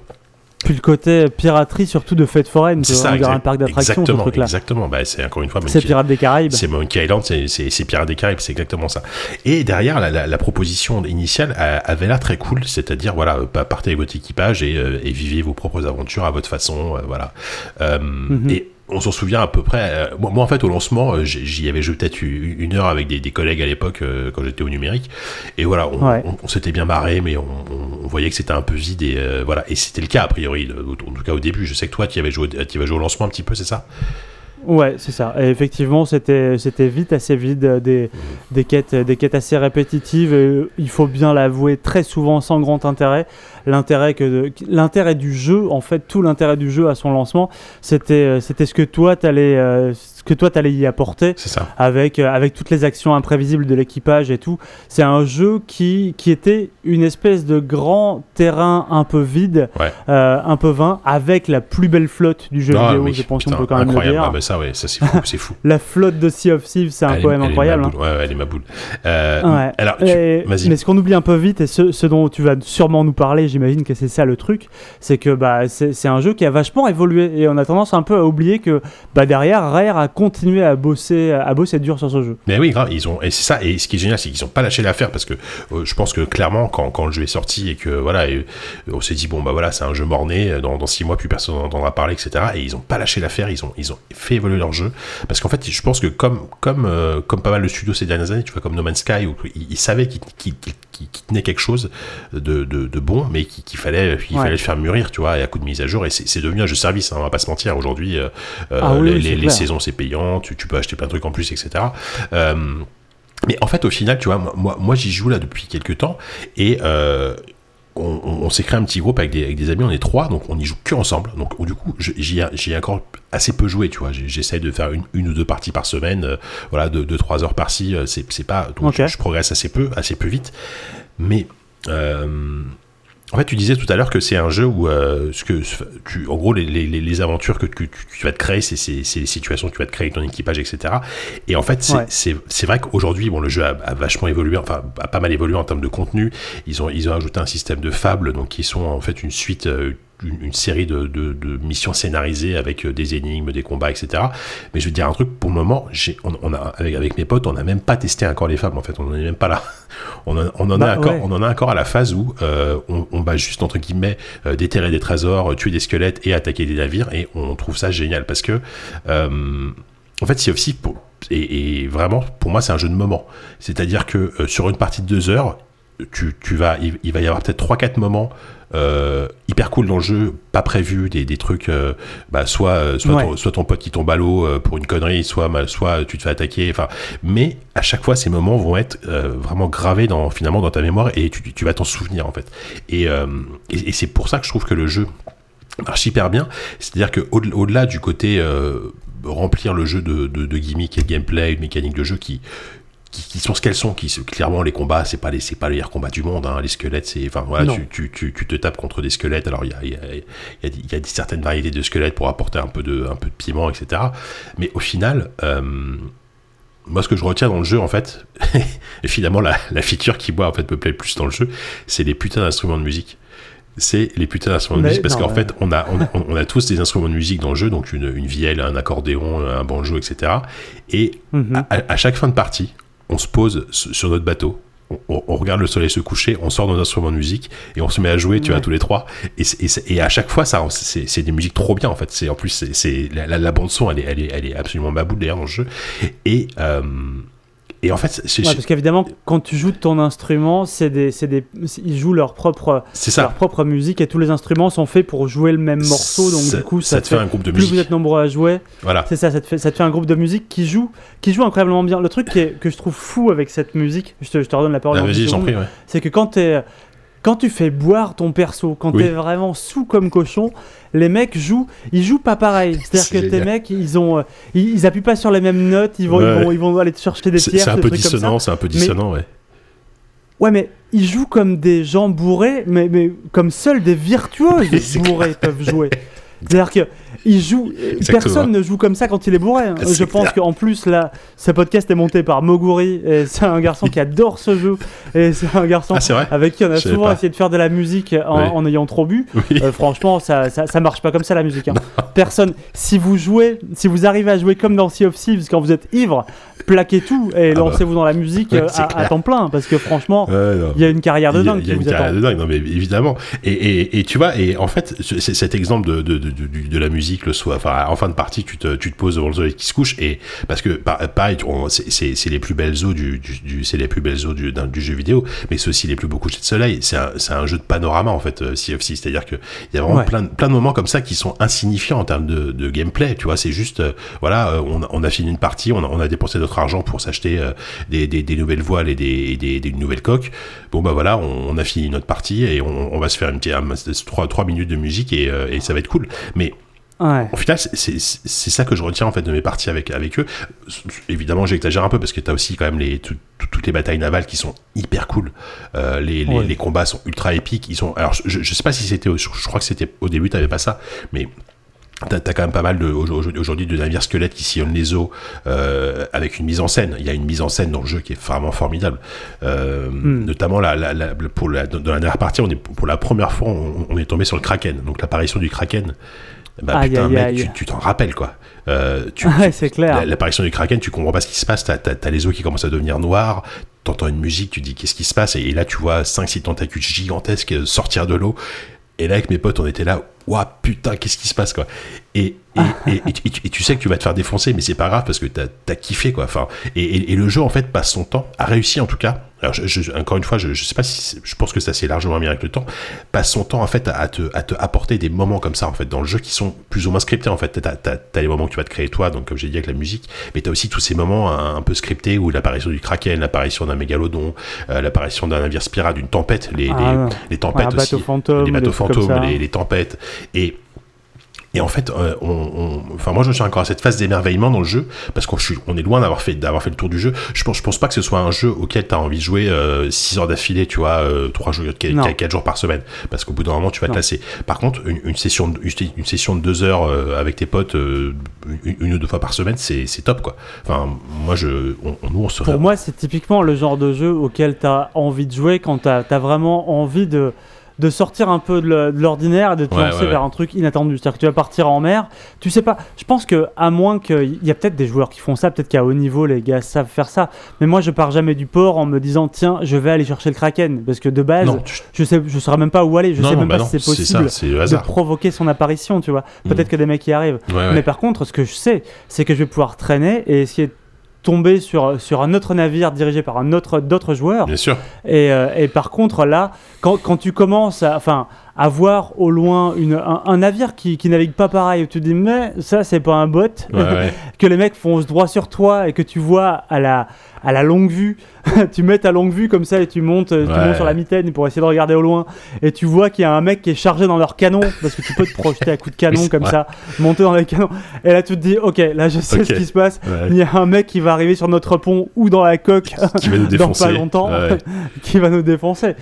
Puis le côté piraterie, surtout de fête foraine. C'est un parc d'attractions, ce exactement, exactement. Bah, c'est encore une fois C'est Pirates des Caraïbes. C'est Monkey Island, c'est- Pirates des Caraïbes, c'est exactement ça. Et derrière, la, la- la proposition initiale avait l'air très cool, c'est-à-dire, voilà, euh, partez avec votre équipage et, euh, et vivez vos propres aventures à votre façon, euh, voilà. Euh, Mhm. Et on s'en souvient à peu près. euh, moi, moi, en fait, au lancement, euh, j'y avais joué peut-être une heure avec des, des collègues à l'époque euh, quand j'étais au numérique. Et voilà, on, Ouais. on- on s'était bien marré, mais on, voyait que c'était un peu vide. Et euh, voilà, et c'était le cas a priori, le- en tout cas au début. Je sais que toi, tu avais joué, tu avais joué au lancement un petit peu, c'est ça? Ouais, c'est ça. Et effectivement, c'était c'était vite assez vide, euh, des, des quêtes des quêtes assez répétitives. Et, il faut bien l'avouer, très souvent sans grand intérêt. L'intérêt que l'intérêt du jeu, en fait, tout l'intérêt du jeu à son lancement, c'était euh, c'était ce que toi t'allais euh, ce que toi t'allais y apporter. Ça. avec, euh, avec toutes les actions imprévisibles de l'équipage et tout. C'est un jeu qui, qui était une espèce de grand terrain un peu vide, Ouais. euh, un peu vain, avec la plus belle flotte du jeu Ah, vidéo, oui, je pense qu'on peut quand même le incroyable. dire. Ah, bah ça, ouais, ça c'est fou, [laughs] c'est fou. La flotte de Sea of Thieves, c'est un est- poème elle est incroyable. ma hein. boule. Ouais, ouais, elle est ma boule. Euh, Ouais. Alors, tu- Et- vas-y. mais ce qu'on oublie un peu vite, et ce, ce dont tu vas sûrement nous parler, j'imagine que c'est ça le truc, c'est que bah, c'est un jeu qui a vachement évolué. Et on a tendance un peu à oublier que bah, derrière, Rare a continué à bosser, à bosser dur sur ce jeu. Mais oui, ils ont et c'est ça. Et ce qui est génial, c'est qu'ils ont pas lâché l'affaire parce que euh, je pense que clairement, quand, quand le jeu est sorti et que voilà, euh, on s'est dit bon bah voilà, c'est un jeu morné. Dans, dans six mois, plus personne n'en entendra parler, etc. Et ils ont pas lâché l'affaire. Ils ont ils ont fait évoluer leur jeu parce qu'en fait, je pense que comme comme euh, comme pas mal de studios ces dernières années, tu vois, comme No Man's Sky, où ils, savaient qu'ils qu'ils- qu'ils tenaient quelque chose de, de, de bon, mais qu'il fallait qu'il Ouais. fallait le faire mûrir, tu vois, et à coup de mise à jour. Et c'est devenu un jeu service. Hein, on va pas se mentir. Aujourd'hui, euh, euh, Ah oui, les, les- saisons c'est payant. Tu, tu peux acheter plein de trucs en plus, etc. Euh, mais en fait, au final, tu vois, moi, moi, moi, j'y joue là depuis quelques temps et euh, on, on- on s'est créé un petit groupe avec des, avec des amis, on est trois, donc on y joue que ensemble. Donc du coup, j'y ai, encore assez peu joué, tu vois. J'essaie de faire une, une ou deux parties par semaine, euh, voilà, de, de trois heures par-ci. C'est pas, donc Ok. je, je progresse assez peu, assez peu vite. Mais euh, en fait, tu disais tout à l'heure que c'est un jeu où, euh, ce que, tu, en gros, les, les, les- les aventures que tu, tu- tu vas te créer, c'est les situations que tu vas te créer avec ton équipage, etc. Et en fait, c'est Ouais. vrai qu'aujourd'hui, bon, le jeu a, a vachement évolué, enfin, a pas mal évolué en termes de contenu. Ils ont, ils ont ajouté un système de fables, donc qui sont en fait une suite, euh, une, une série de, de, de missions scénarisées avec euh, des énigmes, des combats, etc. Mais je veux dire un truc, pour le moment, on, on a, avec, avec mes potes, on n'a même pas testé encore les fables, en fait, on n'en est même pas là. [laughs] On en, on en Bah, est encore, ouais. on en est encore à la phase où euh, on, on va juste entre guillemets euh, déterrer des trésors, tuer des squelettes et attaquer des navires, et on trouve ça génial parce que euh, en fait, c'est aussi pour, et, et vraiment pour moi c'est un jeu de moment. C'est-à-dire que euh, sur une partie de deux heures, tu, tu vas, il, il va y avoir peut-être 3-4 moments euh, hyper cool dans le jeu, pas prévu, des, des trucs, euh, bah, soit, euh, soit, Ouais. ton, soit ton pote qui tombe à l'eau pour une connerie, soit, mal- soit tu te fais attaquer, enfin, mais à chaque fois, ces moments vont être euh, vraiment gravés dans, finalement dans ta mémoire et tu, tu vas t'en souvenir en fait. Et, et, et c'est pour ça que je trouve que le jeu marche hyper bien. C'est-à-dire que au- au-delà du côté remplir le jeu de, de, de gimmicks et de gameplay, de mécaniques de jeu qui, qui, qui sont ce qu'elles sont, qui clairement les combats, c'est pas les c'est pas les meilleurs combats du monde. Hein. Les squelettes, c'est enfin voilà, tu, tu, tu, tu te tapes contre des squelettes. Alors il y a, il y, a, y, a, y a certaines variétés de squelettes pour apporter un peu de un peu de piment, etc. Mais au final. Euh, moi, ce que je retiens dans le jeu, en fait, et [laughs] finalement, la, la feature qui, moi, en fait, me plaît le plus dans le jeu, c'est les putains d'instruments de musique. C'est les putains d'instruments de musique, parce qu'en ouais. fait, on a, on, a, [laughs] on a tous des instruments de musique dans le jeu, donc une, une vielle, un accordéon, un banjo, etc. Et Mhm. à chaque fin de partie, on se pose sur notre bateau, on, regarde le soleil se coucher, on sort nos instruments de musique et on se met à jouer, tu Ouais. vois, tous les trois. Et, et, et à chaque fois, ça, c'est des musiques trop bien en fait. C'est en plus, c'est- la, la, la bande son, elle est, elle est, elle est absolument baboule d'ailleurs dans le jeu. Et euh, et en fait, c'est Ouais, parce qu'évidemment, quand tu joues ton instrument, c'est des, c'est des, ils jouent leur propre, leur propre musique et tous les instruments sont faits pour jouer le même morceau. Donc ça, du coup, ça ça, te fait un groupe de plus vous musique. êtes nombreux à jouer, Voilà. c'est ça, ça te, fait, ça te fait un groupe de musique qui joue, qui joue incroyablement bien. Le truc qui est- que je trouve fou avec cette musique, je te, je te redonne la parole. Ah, Vas-y, j'en prie. Ouais. c'est que quand t'es quand tu fais boire ton perso, quand Oui. t'es vraiment sous comme cochon, les mecs jouent, ils jouent pas pareil. [laughs] C'est-à-dire C'est que tes mecs, ils ont, euh, ils, ils appuient pas sur les mêmes notes, ils vont, Ouais. ils vont, ils vont aller te chercher des pierres, c'est un peu dissonant, c'est un peu dissonant, ouais. Ouais, mais ils jouent comme des gens bourrés, mais, mais comme seuls des virtuoses [laughs] bourrés peuvent jouer. [laughs] C'est-à-dire que jouent, Exactement. personne ne joue comme ça quand il est bourré. hein. Je pense qu'en plus là, ce podcast est monté par Moguri et c'est un garçon qui adore ce jeu et c'est un garçon Ah, avec qui on a souvent pas. essayé de faire de la musique en, ayant trop bu. Oui. Euh, franchement, ça, ça, ça marche pas comme ça la musique. hein. Personne. Si vous jouez, si vous arrivez à jouer comme dans Sea of Thieves quand vous êtes ivre, plaquez tout et Ah bah. lancez-vous dans la musique euh, à, temps plein parce que franchement, il y a une carrière de Il y a- dingue il y a une carrière de dingue, non mais évidemment. Et, et, et tu vois, et en fait, cet exemple de, de, de, de- de la musique le soir, enfin en fin de partie, tu te, tu te poses devant le soleil qui se couche, et parce que par- pareil, c'est- les plus belles eaux du, du, du- c'est les plus belles eaux du, jeu vidéo, mais c'est aussi les plus beaux couchers de soleil. C'est un, jeu de panorama en fait, euh, Sea of c'est-à-dire que il y a vraiment Ouais. plein, de- plein de moments comme ça qui sont insignifiants en termes de, de gameplay. Tu vois, c'est juste, euh, voilà, euh, on, a- on a fini une partie, on a, on a dépensé notre argent pour s'acheter euh, des, des, des nouvelles voiles et des, et des, des nouvelles coques. Bon bah voilà, on, on a fini notre partie et on, va se faire une petite 3, trois minutes de musique et, euh, et ça va être cool. Mais Ouais. au final, c'est- ça que je retiens en fait de mes parties avec, avec eux. Évidemment, j'exagère un peu parce que tu as aussi quand même les, tout- tout- toutes les batailles navales qui sont hyper cool. Euh, les, les, Ouais. les combats sont ultra épiques. Ils sont, alors, je, je sais pas si c'était, je, je crois que c'était au début, t'avais pas ça, mais T'as as quand même pas mal de aujourd'hui de navires squelettes qui sillonnent les eaux euh, avec une mise en scène. Il y a une mise en scène dans le jeu qui est vraiment formidable. Euh, Hmm. Notamment la, la, la- pour la, dans la dernière partie, on est pour la première fois, on, on est tombé sur le kraken. Donc l'apparition du kraken. Bah Aïe, putain, aïe, mec, aïe. tu- t'en rappelles quoi. Euh, Ouais, c'est clair. la- L'apparition du kraken, tu comprends pas ce qui se passe. T'as as, les eaux qui commencent à devenir noires. T'entends une musique, tu dis qu'est-ce qui se passe? Et, et là tu vois 5-6 tentacules gigantesques sortir de l'eau. Et là avec mes potes, on était là, ouah putain, qu'est-ce qui se passe quoi. Et, [laughs] et, et, et tu- sais que tu vas te faire défoncer, mais c'est pas grave parce que t'as as kiffé quoi. Enfin, et, le jeu en fait passe son temps, a réussi en tout cas. Alors je, je- encore une fois, je, je sais pas si je pense que ça s'est largement mis avec le temps. Passe son temps en fait à, à te, à te apporter des moments comme ça en fait dans le jeu qui sont plus ou moins scriptés en fait. T'as t'as- t'as les moments que tu vas te créer toi, donc comme j'ai dit avec la musique, mais t'as aussi tous ces moments un, un peu scriptés où l'apparition du kraken, l'apparition d'un mégalodon, euh, l'apparition d'un navire spira, d'une tempête, les, Ah, les, les tempêtes Ouais, aussi, fantôme, les bateaux fantômes, les tempêtes et et en fait, euh, on, on- enfin moi je suis encore à cette phase d'émerveillement dans le jeu parce qu'on on est loin d'avoir fait d'avoir fait le tour du jeu. Je pense je pense pas que ce soit un jeu auquel tu as envie de jouer 6 heures d'affilée, tu vois, 3 jours 4, Non. jours par semaine parce qu'au bout d'un moment tu vas te lasser. Par contre, une, une session de, une, une session de 2 heures euh, avec tes potes euh, une, une ou deux fois par semaine, c'est top quoi. Enfin moi je on, on- nous on se Pour moi, c'est typiquement le genre de jeu auquel tu as envie de jouer quand tu as, vraiment envie de, de sortir un peu de de l'ordinaire et de te Ouais, lancer ouais, ouais. vers un truc inattendu. C'est-à-dire que tu vas partir en mer, tu sais pas. Je pense que, à moins qu'il y a peut-être des joueurs qui font ça, peut-être qu'à haut niveau, les gars savent faire ça. Mais moi, je pars jamais du port en me disant, tiens, je vais aller chercher le kraken. Parce que de base, non, tu- je sais, je saurais même pas où aller. Je non, sais même bah pas non, si c'est possible ça, de provoquer son apparition, tu vois. Mm. Peut-être que des mecs y arrivent. Mais par contre, ce que je sais, c'est que je vais pouvoir traîner et essayer tomber sur, sur un autre navire dirigé par un autre d'autres joueurs. Bien sûr. Et, euh, et par contre, là, quand, quand tu commences à, enfin, à voir au loin une, un, un navire qui, qui navigue pas pareil, tu te dis, mais ça, c'est pas un bot, Ouais, ouais. [laughs] que les mecs foncent droit sur toi et que tu vois à la, à la longue vue, [laughs] tu mets ta longue vue comme ça et tu montes, tu Ouais. montes sur la mitaine pour essayer de regarder au loin et tu vois qu'il y a un mec qui est chargé dans leur canon parce que tu peux te projeter à coups de canon comme ça, monter dans les canons. Et là, tu te dis, ok, là, je sais ce qui se passe. Il y a un mec qui va arriver sur notre pont ou dans la coque Qui va nous [laughs] dans pas longtemps, qui va nous défoncer.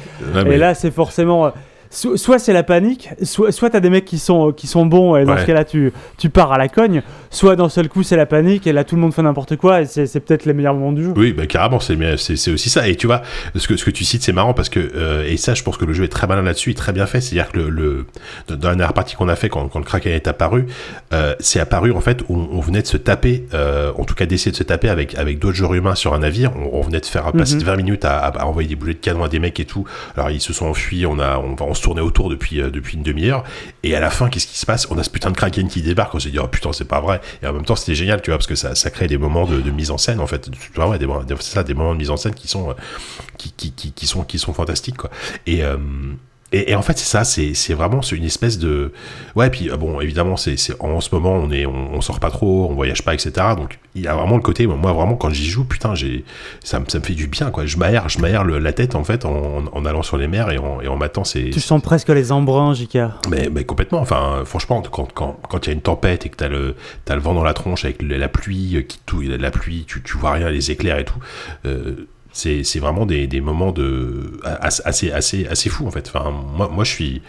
Et là, c'est forcément. Euh, so- soit c'est la panique, soit, soit t'as des mecs qui sont, qui sont bons et dans Ouais. ce cas-là, tu, tu pars à la cogne, soit d'un seul coup, c'est la panique et là, tout le monde fait n'importe quoi et c'est peut-être les meilleurs moments du jeu. Oui, bah, carrément, c'est mais c'est c'est aussi ça. Et tu vois, ce que, ce que tu cites, c'est marrant parce que, euh, et ça, je pense que le jeu est très malin là-dessus, très bien fait. C'est-à-dire que le, le, dans la dernière partie qu'on a fait, quand, quand le Kraken est apparu, euh, c'est apparu en fait où on venait de se taper, euh, en tout cas d'essayer de se taper avec, avec d'autres joueurs humains sur un navire. On, on venait de faire passer Mhm. 20 minutes à, à- à envoyer des boulets de canon à des mecs et tout. Alors ils se sont enfuis, on, a, on, on se tournait autour depuis, euh, depuis une demi-heure. Et à la fin, qu'est-ce qui se passe? On a ce putain de Kraken qui débarque. On s'est dit, oh putain, c'est pas vrai. Et en même temps, c'était génial, tu vois, parce que ça, ça crée des moments de, mise en scène, en fait. Tu vois, des, ça, des moments de mise en scène qui sont, euh, qui, qui, qui, qui sont, qui sont fantastiques, quoi. Et, euh, et, et en fait, c'est ça, c'est, vraiment une espèce de. Ouais, puis euh, bon, évidemment, c'est, en ce moment, on, est, on, on sort pas trop, on voyage pas, etc. Donc, il y a vraiment le côté, moi, vraiment, quand j'y joue, putain, j'ai, ça, me- ça me fait du bien, quoi. Je m'aère, je m'aère la tête, en fait, en, en allant sur les mers et en, et en ces. Tu sens presque les embruns, JK. Mais, mais complètement, enfin, franchement, quand quand quand il y a une tempête et que t'as le t'as le vent dans la tronche avec la pluie qui tout, la pluie, tu tu vois rien, les éclairs et tout, euh, c'est c'est vraiment des, des moments de assez assez assez fou en fait. Enfin, moi moi je suis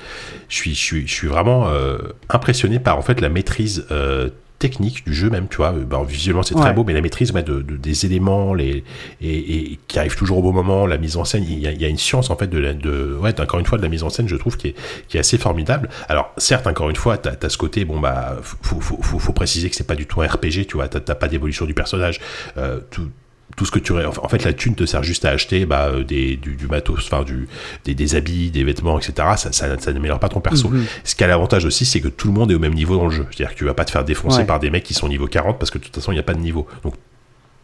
je suis je suis je suis vraiment euh, impressionné par en fait la maîtrise euh, technique du jeu même tu vois. Ben, visuellement c'est très beau mais la maîtrise ouais, de, de- des éléments les et, et qui arrivent toujours au bon moment la mise en scène il y a, il y a une science en fait de, la, de ouais encore une fois de la mise en scène je trouve qui est, qui est assez formidable. Alors certes encore une fois t'as as ce côté bon bah faut, faut, faut, faut préciser que c'est pas du tout un RPG tu vois. T'as t'as pas d'évolution du personnage. Euh, tout tout ce que tu en fait la thune te sert juste à acheter bah, euh, des, du, du matos enfin du des, des habits des vêtements etc ça, ça, ça n'améliore pas ton perso Mhm. ce qui a l'avantage aussi, c'est que tout le monde est au même niveau dans le jeu. C'est-à-dire que tu vas pas te faire défoncer Ouais. par des mecs qui sont niveau 40 parce que de toute façon, il n'y a pas de niveau. Donc,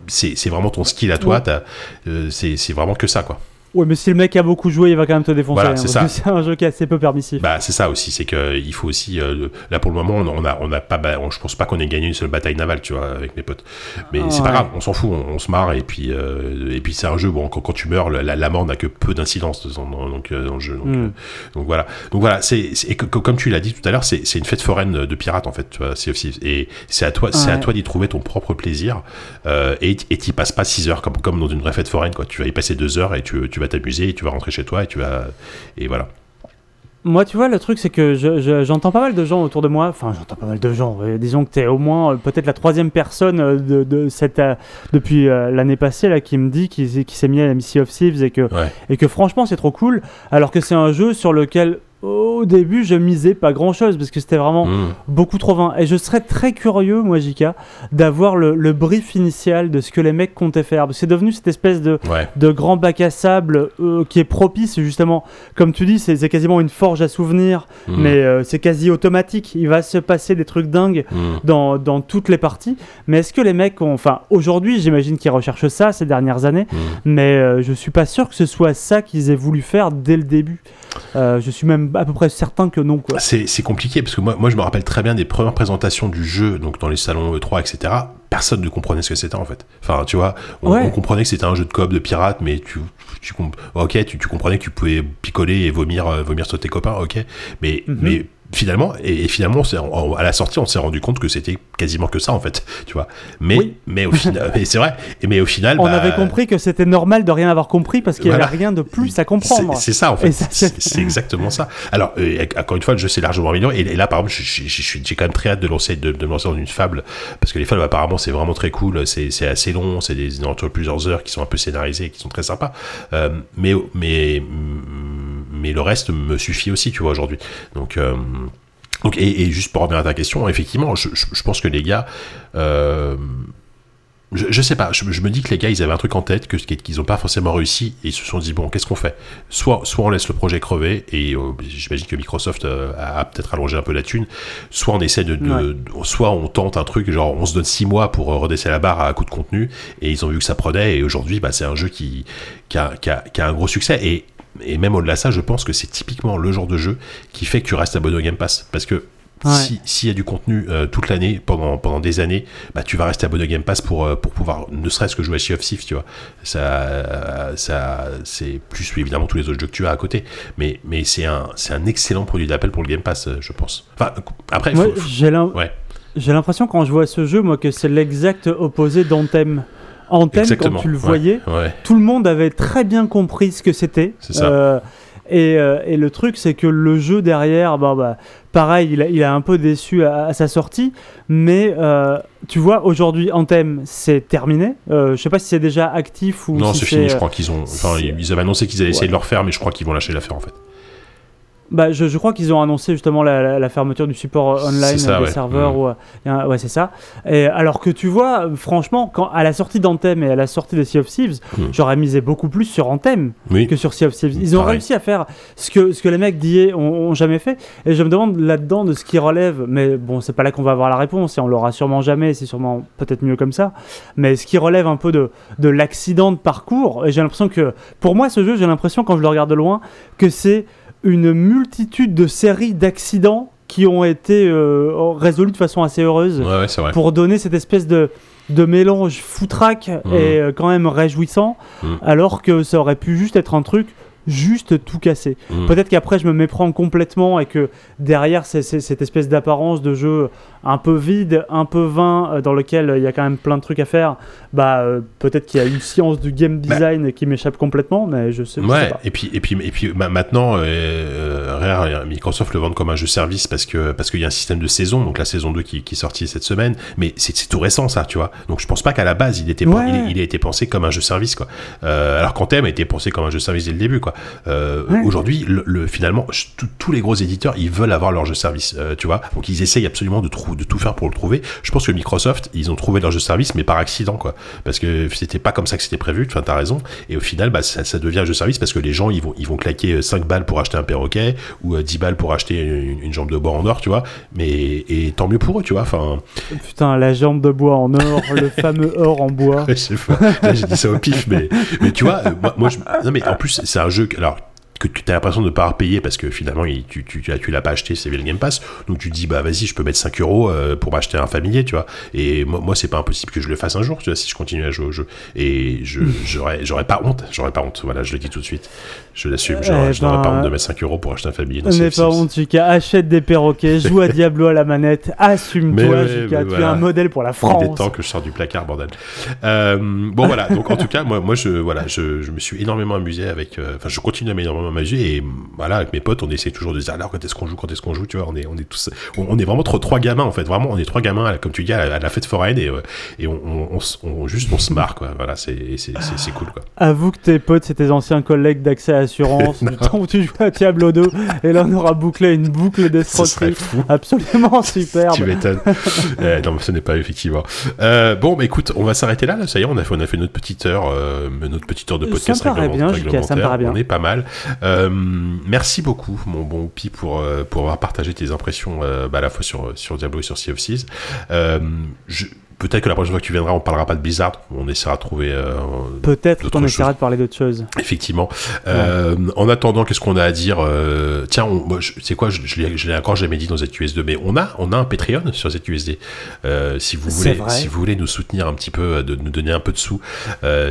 c'est c'est vraiment ton skill à toi. Ouais. t'as, euh, c'est c'est vraiment que ça, quoi. Ouais, mais si le mec a beaucoup joué, il va quand même te défoncer. Voilà, hein, c'est C'est un jeu qui est assez peu permissif. Bah, c'est ça aussi. C'est que il faut aussi. euh, là, pour le moment, on on a, on a pas. bah, on- je pense pas qu'on ait gagné une seule bataille navale, tu vois, avec mes potes. Mais c'est pas grave. On s'en fout. On, on se marre. Et puis, euh, et puis, c'est un jeu. Bon, quand, quand tu meurs, la, la mort n'a que peu d'incidence donc, euh, dans le jeu. Donc, Mm. euh, donc voilà. Donc voilà. C'est comme tu l'as dit tout à l'heure, c'est une fête foraine de pirates en fait. Tu vois. Et c'est à toi, c'est à toi d'y trouver ton propre plaisir. Et et t'y passes pas 6 heures comme comme dans une vraie fête foraine. Quoi. Tu vas y passer 2 heures et tu, tu vas t'amuser. Et tu vas rentrer chez toi et tu vas et voilà. Moi, tu vois, le truc, c'est que je- je- j'entends pas mal de gens autour de moi. Enfin, j'entends pas mal de gens. euh, disons que tu es au moins euh, peut-être la troisième personne euh, de, de cette, euh, depuis l'année passée là, qui me dit qu'il qui s'est mis à la Sea of Thieves et que, Ouais. et que franchement, c'est trop cool. Alors que c'est un jeu sur lequel, au début, je misais pas grand chose parce que c'était vraiment Mm. beaucoup trop vain. Et je serais très curieux, moi, Jika, d'avoir le, le brief initial de ce que les mecs comptaient faire. Parce que c'est devenu cette espèce de, Ouais. de grand bac à sable euh, qui est propice justement, comme tu dis, c'est quasiment une forge à souvenirs, Mm. mais euh, c'est quasi automatique. Il va se passer des trucs dingues Mm. dans, dans toutes les parties. Mais est-ce que les mecs ont, enfin, aujourd'hui, j'imagine qu'ils recherchent ça ces dernières années, mais euh, je suis pas sûr que ce soit ça qu'ils aient voulu faire dès le début. Euh, je suis même à peu près certain que non, quoi. C'est compliqué parce que moi, moi je me rappelle très bien des premières présentations du jeu, donc dans les salons E3, etc. Personne ne comprenait ce que c'était en fait. Enfin, tu vois, on, Ouais. on comprenait que c'était un jeu de coop de pirates, mais tu, tu, ok, tu, tu comprenais que tu pouvais picoler et vomir, euh, vomir sur tes copains, ok. Mais, Mhm. mais finalement, et, et finalement, on à la sortie, on s'est rendu compte que c'était quasiment que ça en fait, tu vois. Mais, Oui. mais au final, [laughs] c'est vrai. Mais au final, On bah, avait compris que c'était normal de rien avoir compris parce qu'il y Voilà. avait rien de plus à comprendre. C'est ça en fait, c'est exactement ça. Alors euh, encore une fois, jeu s'est largement amélioré. Et, et là, par exemple, je- je- je j'ai quand même très hâte de lancer de, de me lancer dans une fable parce que les fables apparemment c'est vraiment très cool. C'est assez long, c'est des entre plusieurs heures qui sont un peu scénarisées, et qui sont très sympas. Euh, mais mais mais le reste me suffit aussi, tu vois aujourd'hui. Donc euh, donc, et, et juste pour revenir à ta question, effectivement, je, je- je pense que les gars, euh, je, je sais pas, je, je me dis que les gars, ils avaient un truc en tête que qu'ils n'ont pas forcément réussi et ils se sont dit bon, qu'est-ce qu'on fait? Soit, soit on laisse le projet crever et euh, j'imagine que Microsoft euh, a, a peut-être allongé un peu la thune. Soit on essaie de, de- Ouais. de- soit on tente un truc genre on se donne six mois pour redresser la barre à coup de contenu et ils ont vu que ça prenait et aujourd'hui, bah, c'est un jeu qui qui a, qui a- qui a un gros succès et et même au-delà de ça, je pense que c'est typiquement le genre de jeu qui fait que tu restes abonné au Game Pass parce que Ouais. si- s'il y a du contenu euh, toute l'année, pendant, pendant des années, bah, tu vas rester abonné au Game Pass pour, euh, pour pouvoir ne serait-ce que jouer à Sea of Thieves, tu vois. Ça, ça, c'est plus évidemment tous les autres jeux que tu as à côté. Mais, mais c'est un, c'est un excellent produit d'appel pour le Game Pass, euh, je pense. Enfin, après, faut- Ouais, faut- j'ai l'im- ouais. j'ai l'impression quand je vois ce jeu, moi, que c'est l'exact opposé d'Anthem. Anthem, exactement. quand tu le voyais, Ouais, tout le monde avait très bien compris ce que c'était. C'est ça. Euh, et, euh, et le truc, c'est que le jeu derrière, bah, bah, pareil, il a, il a un peu déçu à, à sa sortie. Mais euh, tu vois, aujourd'hui, Anthem, c'est terminé. Euh, je sais pas si c'est déjà actif ou non, si c'est fini, je crois qu'ils ont. Enfin, ils avaient annoncé qu'ils allaient essayer Ouais. de le refaire, mais je crois qu'ils vont lâcher l'affaire en fait. Bah, je, je crois qu'ils ont annoncé justement la, la- la fermeture du support euh, online ça, des ouais. serveurs. Ou, euh, ouais, c'est ça. Et alors que tu vois, euh, franchement, quand, à la sortie d'Anthem et à la sortie de Sea of Thieves, Mhm. j'aurais misé beaucoup plus sur Anthem Oui. que sur Sea of Thieves. Ils ont Pareil. réussi à faire ce que, ce que les mecs d'IA ont, ont jamais fait. Et je me demande là-dedans de ce qui relève, mais bon, c'est pas là qu'on va avoir la réponse et on l'aura sûrement jamais, c'est sûrement peut-être mieux comme ça. Mais ce qui relève un peu de, de l'accident de parcours, et j'ai l'impression que, pour moi, ce jeu, j'ai l'impression quand je le regarde de loin, que c'est une multitude de séries d'accidents qui ont été euh, résolus de façon assez heureuse Ouais, ouais, pour donner cette espèce de, de mélange foutraque Mhm. et euh, quand même réjouissant, Mhm. alors que ça aurait pu juste être un truc juste tout casser. Mm. Peut-être qu'après je me méprends complètement et que derrière c'est cette espèce d'apparence de jeu un peu vide, un peu vain, euh, dans lequel euh, il y a quand même plein de trucs à faire, bah euh, peut-être qu'il y a une science du game design qui m'échappe complètement, mais je sais, je sais Ouais, pas. et puis et puis et puis ma- maintenant euh, Rare, Microsoft le vend comme un jeu service parce que parce qu'il y a un système de saison, donc la saison 2 qui, qui est sortie cette semaine, mais c'est tout récent ça, tu vois. Donc je pense pas qu'à la base il était Ouais. il, il a été pensé comme un jeu service quoi. Euh, alors qu'Anthem a été pensé comme un jeu service dès le début quoi. Ouais. Aujourd'hui, le, le- finalement, tous- les gros éditeurs, ils veulent avoir leur jeu service, tu vois. Donc ils essayent absolument de, trou- de tout faire pour le trouver. Je pense que Microsoft, ils ont trouvé leur jeu service, mais par accident, quoi. Parce que c'était pas comme ça que c'était prévu. Enfin, t'as raison. Et au final, bah, ça, ça devient un jeu service parce que les gens, ils vont, ils vont claquer 5 balles pour acheter un perroquet ou euh, 10 balles pour acheter une, une jambe de bois en or, tu vois. Mais et tant mieux pour eux, tu vois. Enfin, Putain, la jambe de bois en or, le fameux or en bois. je sais pas. Là, j'ai dit ça au pif, mais, mais tu vois, euh, moi, moi, je, non, mais en plus, c'est un jeu alors, que tu as l'impression de ne pas repayer parce que finalement, il- tu, tu, tu, l'as- tu l'as pas acheté, c'est le Game Pass. Donc tu te dis, bah vas-y, je peux mettre 5 euros euh, pour m'acheter un familier, tu vois. Et moi, moi c'est pas impossible que je le fasse un jour, tu vois, si je continue à jouer au jeu. Et je, [laughs] j'aurais, pas honte, j'aurais pas honte. Voilà, je le dis tout de suite. Je l'assume, j'aurais- Eh je n'aurais pas ben, honte de mettre 5 euros pour acheter un familier. of pas Thieves. honte, Jika. Achète des perroquets, [laughs] joue à Diablo à la manette, Mais assume-toi, mais Tu es un modèle pour la Il est France. temps que je sors du placard, bordel. Euh, bon voilà, donc en tout cas, moi, moi je, voilà, je, je me suis énormément amusé avec. euh, Enfin, je continue à m'énormément m'amuser et voilà, avec mes potes, on essaie toujours de dire alors quand est-ce qu'on joue, quand est-ce qu'on joue, tu vois, on est, on est tous, on, on est vraiment trop trois gamins en fait, vraiment, on est trois gamins, comme tu dis, à la, à la fête foraine et, euh, et on, juste on se marre quoi. Voilà, c'est, c'est, c'est, cool quoi. Avoue que tes potes, c'est tes anciens collègues d'accès à assurance, [laughs] du temps où tu jouais à Diablo 2, et là on aura bouclé une boucle d'escroquerie absolument [laughs] superbe. Tu m'étonnes. [laughs] Euh, non, mais ce n'est pas effectivement. Euh, bon, bah, écoute, on va s'arrêter là, là. Ça y est, on a fait, on a fait notre petite heure, euh, notre petite heure de Ça podcast me paraît bien, ça me paraît bien. On est pas mal. Euh, merci beaucoup, mon bon Pi, pour euh, pour avoir partagé tes impressions euh, bah, à la fois sur Diablo et sur Sea of Thieves. Je- Peut-être que la prochaine fois que tu viendras, on parlera pas de Blizzard. On essaiera de trouver euh, Peut-être D'autres qu'on essaiera de parler d'autre chose. Effectivement. Euh, En attendant, qu'est-ce qu'on a à dire euh, Tiens, c'est quoi Je, je l'ai je l'ai encore jamais dit dans ZQSD, mais on a, on a un Patreon sur ZQSD. Si vous voulez, vrai. si vous voulez nous soutenir un petit peu, de nous donner un peu de sous,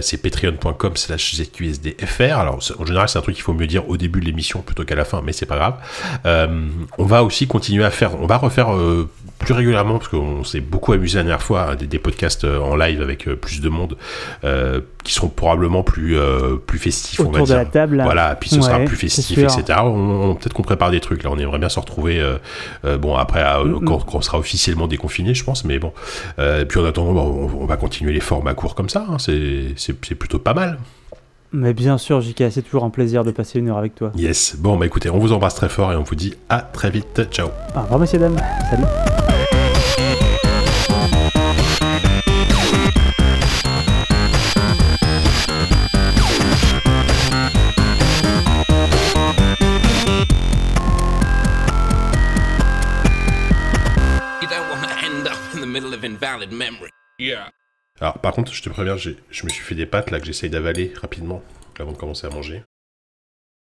c'est patreon.com/slash ZQSDFR. Alors, en général, c'est un truc qu'il faut mieux dire au début de l'émission plutôt qu'à la fin, mais c'est pas grave. On va aussi continuer à faire, on va refaire plus régulièrement parce qu'on s'est beaucoup amusé la dernière fois des, des podcasts euh, en live avec euh, plus de monde euh, qui seront probablement plus plus festifs on va de dire. la table. voilà puis ce sera plus festif etc on, on- peut-être qu'on prépare des trucs là. On aimerait bien se retrouver bon après Mm, quand, quand on sera officiellement déconfiné je pense mais bon. Puis en attendant bon, on, on va continuer les formats courts comme ça hein, c'est plutôt pas mal. Mais bien sûr, JK, c'est toujours un plaisir de passer une heure avec toi. yes. Bon bah écoutez on vous embrasse très fort et on vous dit à très vite. Ciao. Au revoir, messieurs, dames. Salut. Invalid memory. Yeah. Alors, par contre, je te préviens, j'ai- je me suis fait des pâtes là que j'essaye d'avaler rapidement avant de commencer à manger.